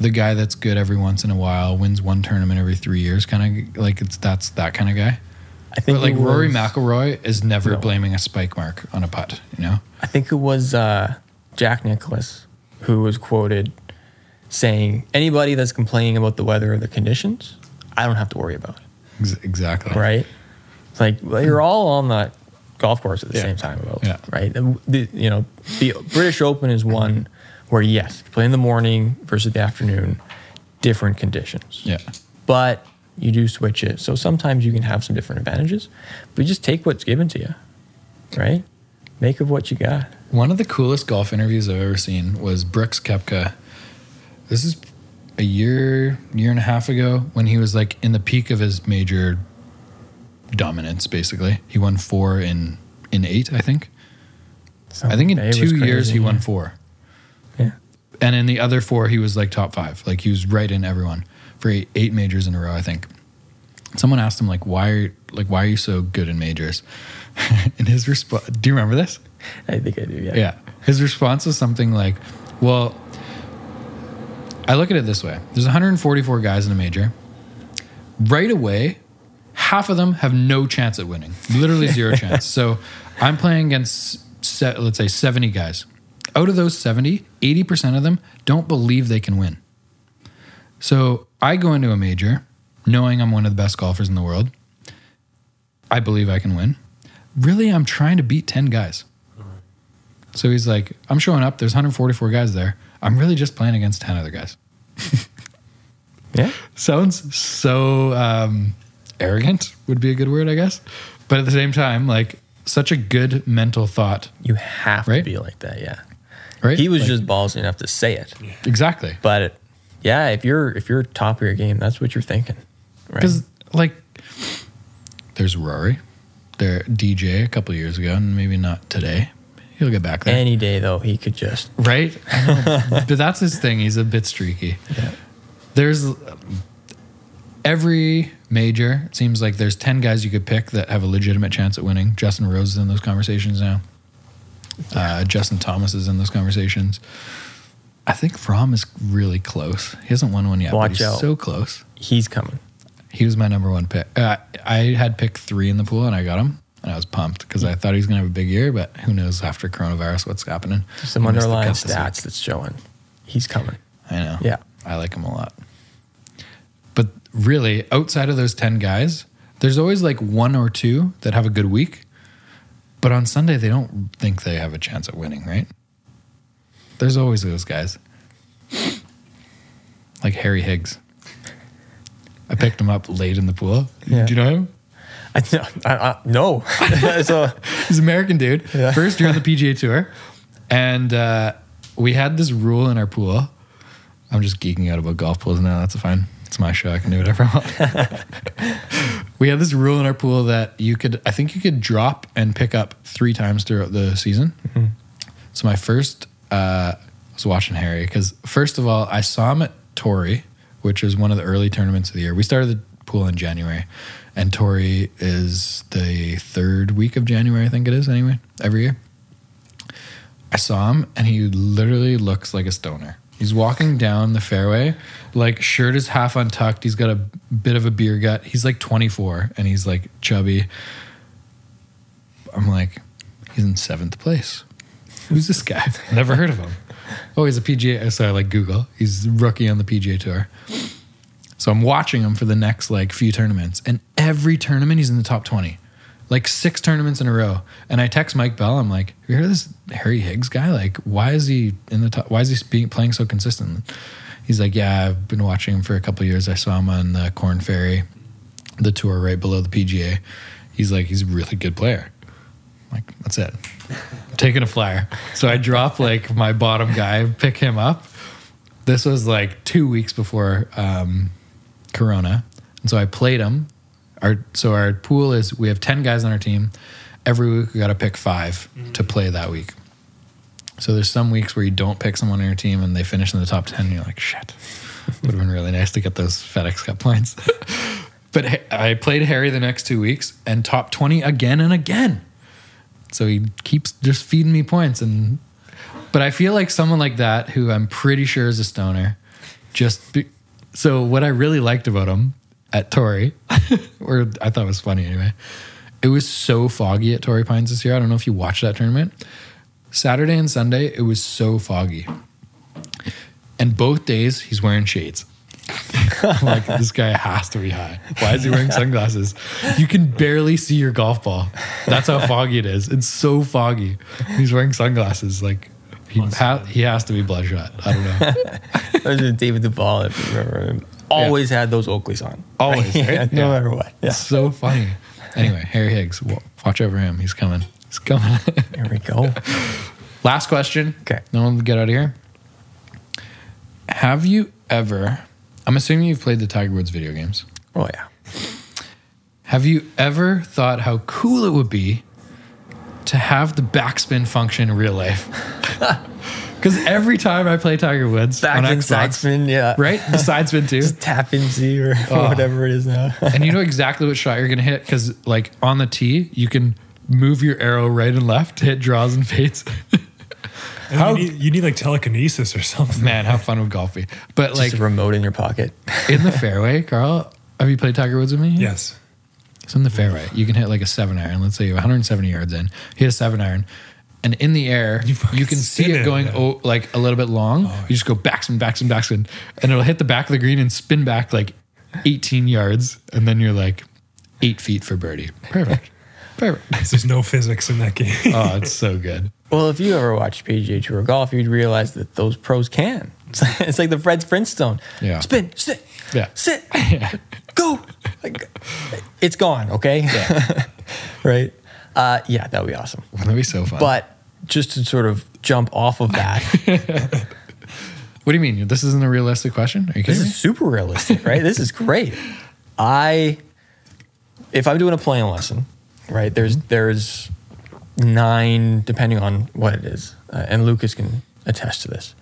the guy that's good every once in a while, wins one tournament every three years, kind of like it's that's that kind of guy. I think But like Rory was- McIlroy is never No. blaming a spike mark on a putt. You know, I think it was uh, Jack Nicklaus who was quoted saying, "Anybody that's complaining about the weather or the conditions, I don't have to worry about it." Exactly. Right? It's like well, you're all on the golf course at the Yeah. same time, about Yeah. right? The, you know, the British Open is one where yes, you play in the morning versus the afternoon, different conditions. Yeah. but you do switch it. So sometimes you can have some different advantages, but you just take what's given to you, right? Make of what you got. One of the coolest golf interviews I've ever seen was Brooks Koepka. This is a year, year and a half ago when he was like in the peak of his major dominance. Basically, he won four in in eight. I think. I think in two years he won four, Yeah. and in the other four he was like top five. Like he was right in everyone for eight, eight majors in a row. I think. Someone asked him like, "Why, are, like, why are you so good in majors?" and his response. Do you remember this? I think I do. Yeah. Yeah. His response was something like, well, I look at it this way there's 144 guys in a major. Right away, half of them have no chance at winning, literally zero chance. So I'm playing against, let's say, 70 guys. Out of those 70, 80% of them don't believe they can win. So I go into a major knowing I'm one of the best golfers in the world. I believe I can win. Really, I'm trying to beat 10 guys. So he's like, I'm showing up. There's 144 guys there. I'm really just playing against 10 other guys. Yeah. Sounds so um, arrogant, would be a good word, I guess. But at the same time, like, such a good mental thought, You have Right? to be like that. Yeah. right? He was Like, just ballsy enough to say it, exactly. but it, yeah, if you're if you're top of your game, that's what you're thinking, right? Because, like, there's Rory, there DJ a couple years ago, and maybe not today. He'll get back there. Any day though, he could just Right? But that's his thing. He's a bit streaky. There's every major, it seems like there's 10 guys you could pick that have a legitimate chance at winning. Justin Rose is in those conversations now. Uh, Justin Thomas is in those conversations. I think Rahm is really close. He hasn't won one yet, Watch but he's out. so close. he's coming. He was my number one pick. Uh, I had pick three in the pool and I got him. And I was pumped because I thought he was going to have a big year, but who knows after coronavirus what's happening. Some He missed the underlying cut this week. stats that's showing he's coming. I know. Yeah. I like him a lot. But really, outside of those 10 guys, there's always like one or two that have a good week. But on Sunday, they don't think they have a chance at winning, right? There's always those guys. Like Harry Higgs. I picked him up late in the pool. Yeah. Do you know him? I, I, I, no, so He's an American dude. Yeah. First year on the PGA Tour. And uh, we had this rule in our pool. I'm just geeking out about golf pools now. That's fine. It's my show. I can do whatever I want. we had this rule in our pool that you could, I think you could drop and pick up three times throughout the season. So my first, uh, I was watching Harry because first of all, I saw him at Torrey, which is one of the early tournaments of the year. We started the pool in January, and Torrey is the third week of January, I think it is anyway, every year. I saw him, and he literally looks like a stoner. He's walking down the fairway, like shirt is half untucked. He's got a bit of a beer gut. He's like 24, and he's like chubby. I'm like, he's in seventh place. Who's this guy? Never heard of him. Oh, he's a PGA. So I like Google. He's rookie on the PGA Tour. So I'm watching him for the next like few tournaments, and every tournament he's in the top 20. like six tournaments in a row. And I text Mike Bell. I'm like, you hear this Harry Higgs guy? Like, why is he in the top? Why is he being, playing so consistent? He's like, yeah, I've been watching him for a couple years. I saw him on the Korn Ferry, the tour right below the PGA. He's like, he's a really good player. I'm like, that's it. I'm taking a flyer. So I drop like my bottom guy, pick him up. This was like two weeks before um, Corona. And so I played him. Our so our pool is we have ten guys on our team. Every week we got to pick 5 mm-hmm. to play that week. So there's some weeks where you don't pick someone on your team and they finish in the top ten. And you're like, shit, would have been really nice to get those FedEx Cup points. but I played Harry the next two weeks and top twenty again and again. So he keeps just feeding me points and. But I feel like someone like that, who I'm pretty sure is a stoner, just be, so what I really liked about him at Torrey, or I thought was funny anyway, it was so foggy at Torrey Pines this year. I don't know if you watched that tournament. Saturday and Sunday, it was so foggy. And both days, he's wearing shades. Like, this guy has to be high. Why is he wearing sunglasses? You can barely see your golf ball. That's how foggy it is. It's so foggy. He's wearing sunglasses. Like, he, ha- he has to be bloodshot. I don't know. Those are David Duval, if you remember him. Always had those Oakleys on. Always, right? Yeah, no matter what. Yeah. So funny. Anyway, Harry Higgs, watch over him. He's coming. He's coming. Here we go. Last question. Okay. no one will get out of here. Have you ever, I'm assuming you've played the Tiger Woods video games. Oh yeah. Have you ever thought how cool it would be to have the backspin function in real life? Because every time I play Tiger Woods on Backspin, Xbox, side spin, yeah. right? The side spin too. Just tap into or Oh. whatever it is now. and you know exactly what shot you're gonna hit because like on the tee you can move your arrow right and left to hit draws and fades. And How- you, need, you need like telekinesis or something. Man, how fun would golf be? But Like like a remote in your pocket. in the fairway, Carl, have you played Tiger Woods with me? Yes. So in the fairway, you can hit like a seven iron. Let's say you're 170 yards in, hit a seven iron, and in the air, You you, can see it it, going man. oh, like a little bit long. Oh, you just go backspin, backspin, backspin, and it'll hit the back of the green and spin back like 18 yards, and then you're like eight feet for birdie. Perfect, perfect. There's no physics in that game. Oh, it's so good. Well, if you ever watched PGA Tour golf, you'd realize that those pros can. It's like, it's like the Fred Flintstone. Yeah. Spin, sit, Yeah. sit, Yeah. go. Like, it's gone, okay? right? Uh, yeah, that would be awesome. That'd be so fun. But just to sort of jump off of that, what do you mean? This isn't a realistic question? Are you this kidding me? is super realistic, right? This is great. I, if I'm doing a playing lesson, right? There's there's nine, depending on what it is, uh, and Lucas can attest to this.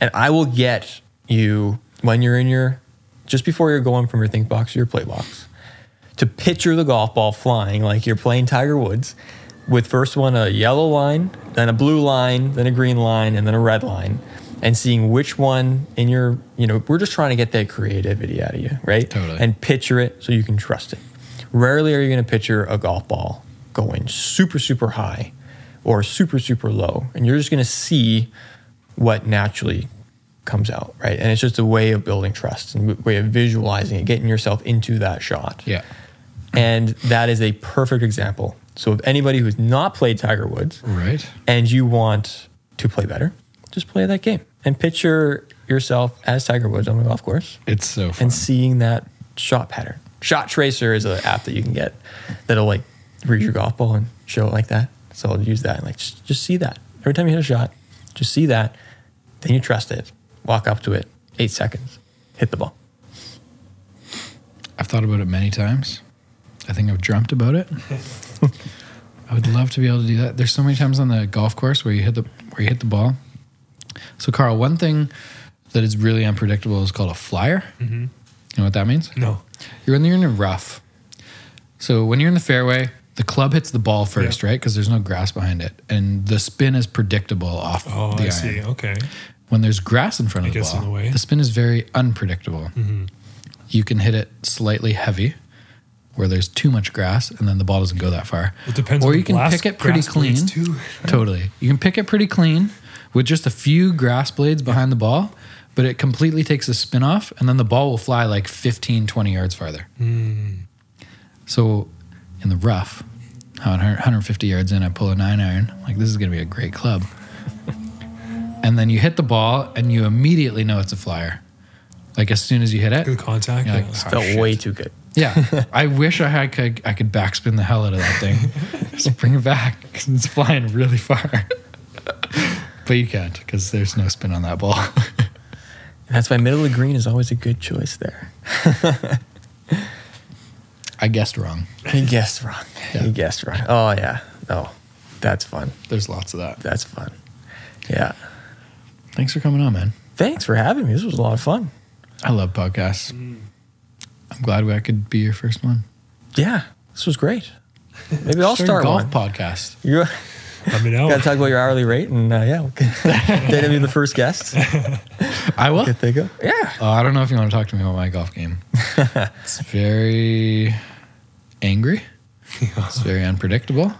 And I will get you when you're in your, just before you're going from your think box to your play box, to picture the golf ball flying like you're playing Tiger Woods, with first one a yellow line, then a blue line, then a green line, and then a red line, and seeing which one in your, you know, we're just trying to get that creativity out of you, right? Totally. And picture it so you can trust it. Rarely are you going to picture a golf ball going super, super high or super, super low. And you're just going to see what naturally comes out, right? And it's just a way of building trust and way of visualizing it, getting yourself into that shot. Yeah. And that is a perfect example. So, if anybody who's not played Tiger Woods Right. and you want to play better, just play that game and picture yourself as Tiger Woods on the golf course It's so fun. and seeing that shot pattern. Shot Tracer is an app that you can get that'll like read your golf ball and show it like that. So I'll use that and like just, just see that every time you hit a shot, just see that. Then you trust it. Walk up to it, eight seconds, hit the ball. I've thought about it many times. I think I've dreamt about it. I would love to be able to do that. There's so many times on the golf course where you hit the where you hit the ball. So Carl, one thing that is really unpredictable is called a flyer. Mm-hmm. You know what that means? No. You're when you're in a rough. So when you're in the fairway, the club hits the ball first, Yeah. right? Because there's no grass behind it, and the spin is predictable off Oh, the I iron. see. Okay. When there's grass in front of It the ball, the. Mm-hmm. the spin is very unpredictable. You can hit it slightly heavy, where there's too much grass, and then the ball doesn't go that far. It depends Or you can blast- pick it pretty clean. too. Totally, you can pick it pretty clean with just a few grass blades behind the ball, but it completely takes the spin off, and then the ball will fly like 15, 20 yards farther. Hmm. So, in the rough, 150 yards in, I pull a nine iron. Like this is gonna be a great club. And then you hit the ball, and you immediately know it's a flyer. Like as soon as you hit it, Good contact. You're like, yeah. Oh, Felt shit. way too good. yeah. I wish I had, could I could backspin the hell out of that thing. Just bring it back 'cause it's flying really far. but you can't because there's no spin on that ball. That's why middle of green is always a good choice there. I guessed wrong. He guessed wrong. Yeah. He guessed wrong. Oh yeah. No. That's fun. There's lots of that. That's fun. Yeah. Thanks for coming on, man. Thanks for having me. This was a lot of fun. I love podcasts. I'm glad I could be your first one. Yeah. This was great. Maybe I'll Start a golf one. podcast. You Let me know. got to talk about your hourly rate, and uh, yeah, okay. Dana be the first guest. I will. Get they go. Yeah. Oh, I don't know if you want to talk to me about my golf game. it's very angry. It's very unpredictable,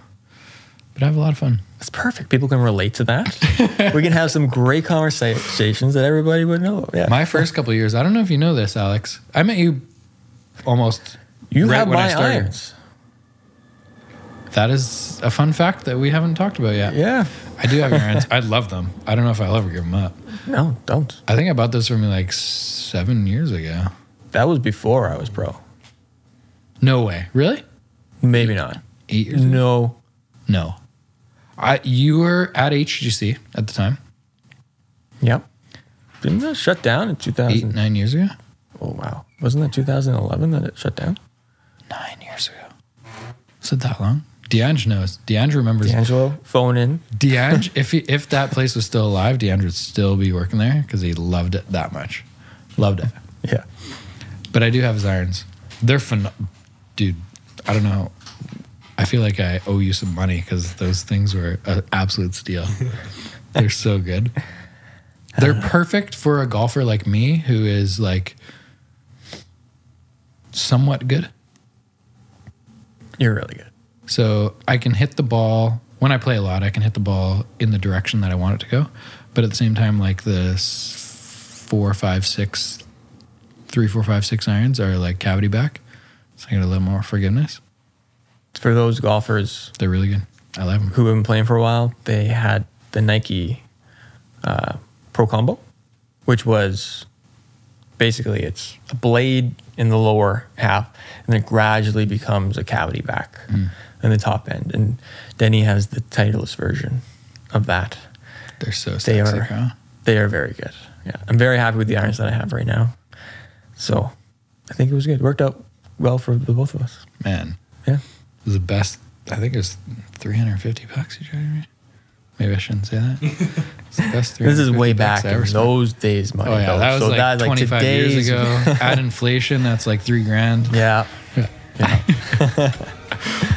but I have a lot of fun. It's perfect. People can relate to that. we can have some great conversations that everybody would know. Yeah. My first couple years, I don't know if you know this, Alex. I met you almost you right have when I started. irons. That is a fun fact that we haven't talked about yet. Yeah. I do have your irons. I love them. I don't know if I'll ever give them up. No, don't. I think I bought those from you like seven years ago. That was before I was pro. No way. Really? Maybe not. Eight years ago? No. No. I you were at HGC at the time, Yep. Didn't that shut down in eight, nine years ago? Oh, wow. Wasn't that 2011 that it shut down? Nine years ago. Was it that long? Deange knows. Deange remembers. D'Angelo, phone in. Deange, if he, if that place was still alive, Deange would still be working there because he loved it that much. Loved it. Yeah. But I do have his irons. They're fun, dude. I don't know. I feel like I owe you some money because those things were an absolute steal. They're so good. They're uh. perfect for a golfer like me who is like somewhat good. You're really good. So I can hit the ball when I play a lot. I can hit the ball in the direction that I want it to go, but at the same time, like the four, five, six, three, four, five, six irons are like cavity back, so I get a little more forgiveness. For those golfers They're really good. I love them. who have been playing for a while, they had the Nike uh, Pro Combo, which was basically it's a blade in the lower half, and then it gradually becomes a cavity back in the top end. And Denny has the Titleist version of that. They're so They sexy. are Kyle. they are very good. Yeah, I'm very happy with the irons that I have right now. So I think it was good. Worked out well for the both of us. Man, it the best. I think it was 350 bucks you traded me. Maybe I shouldn't say that. Best This is way back in spent. those days, oh, money. Oh yeah, though. that was So like that, 25 years today's- ago. Add inflation, that's like three grand. Yeah.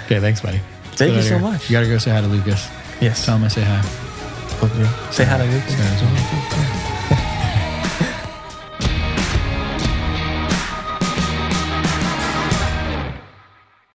Okay, thanks, buddy. Let's Thank you so here. much. You gotta go say hi to Lucas. Yes. Tell him I say hi. Say hi to Lucas. Sorry, as well.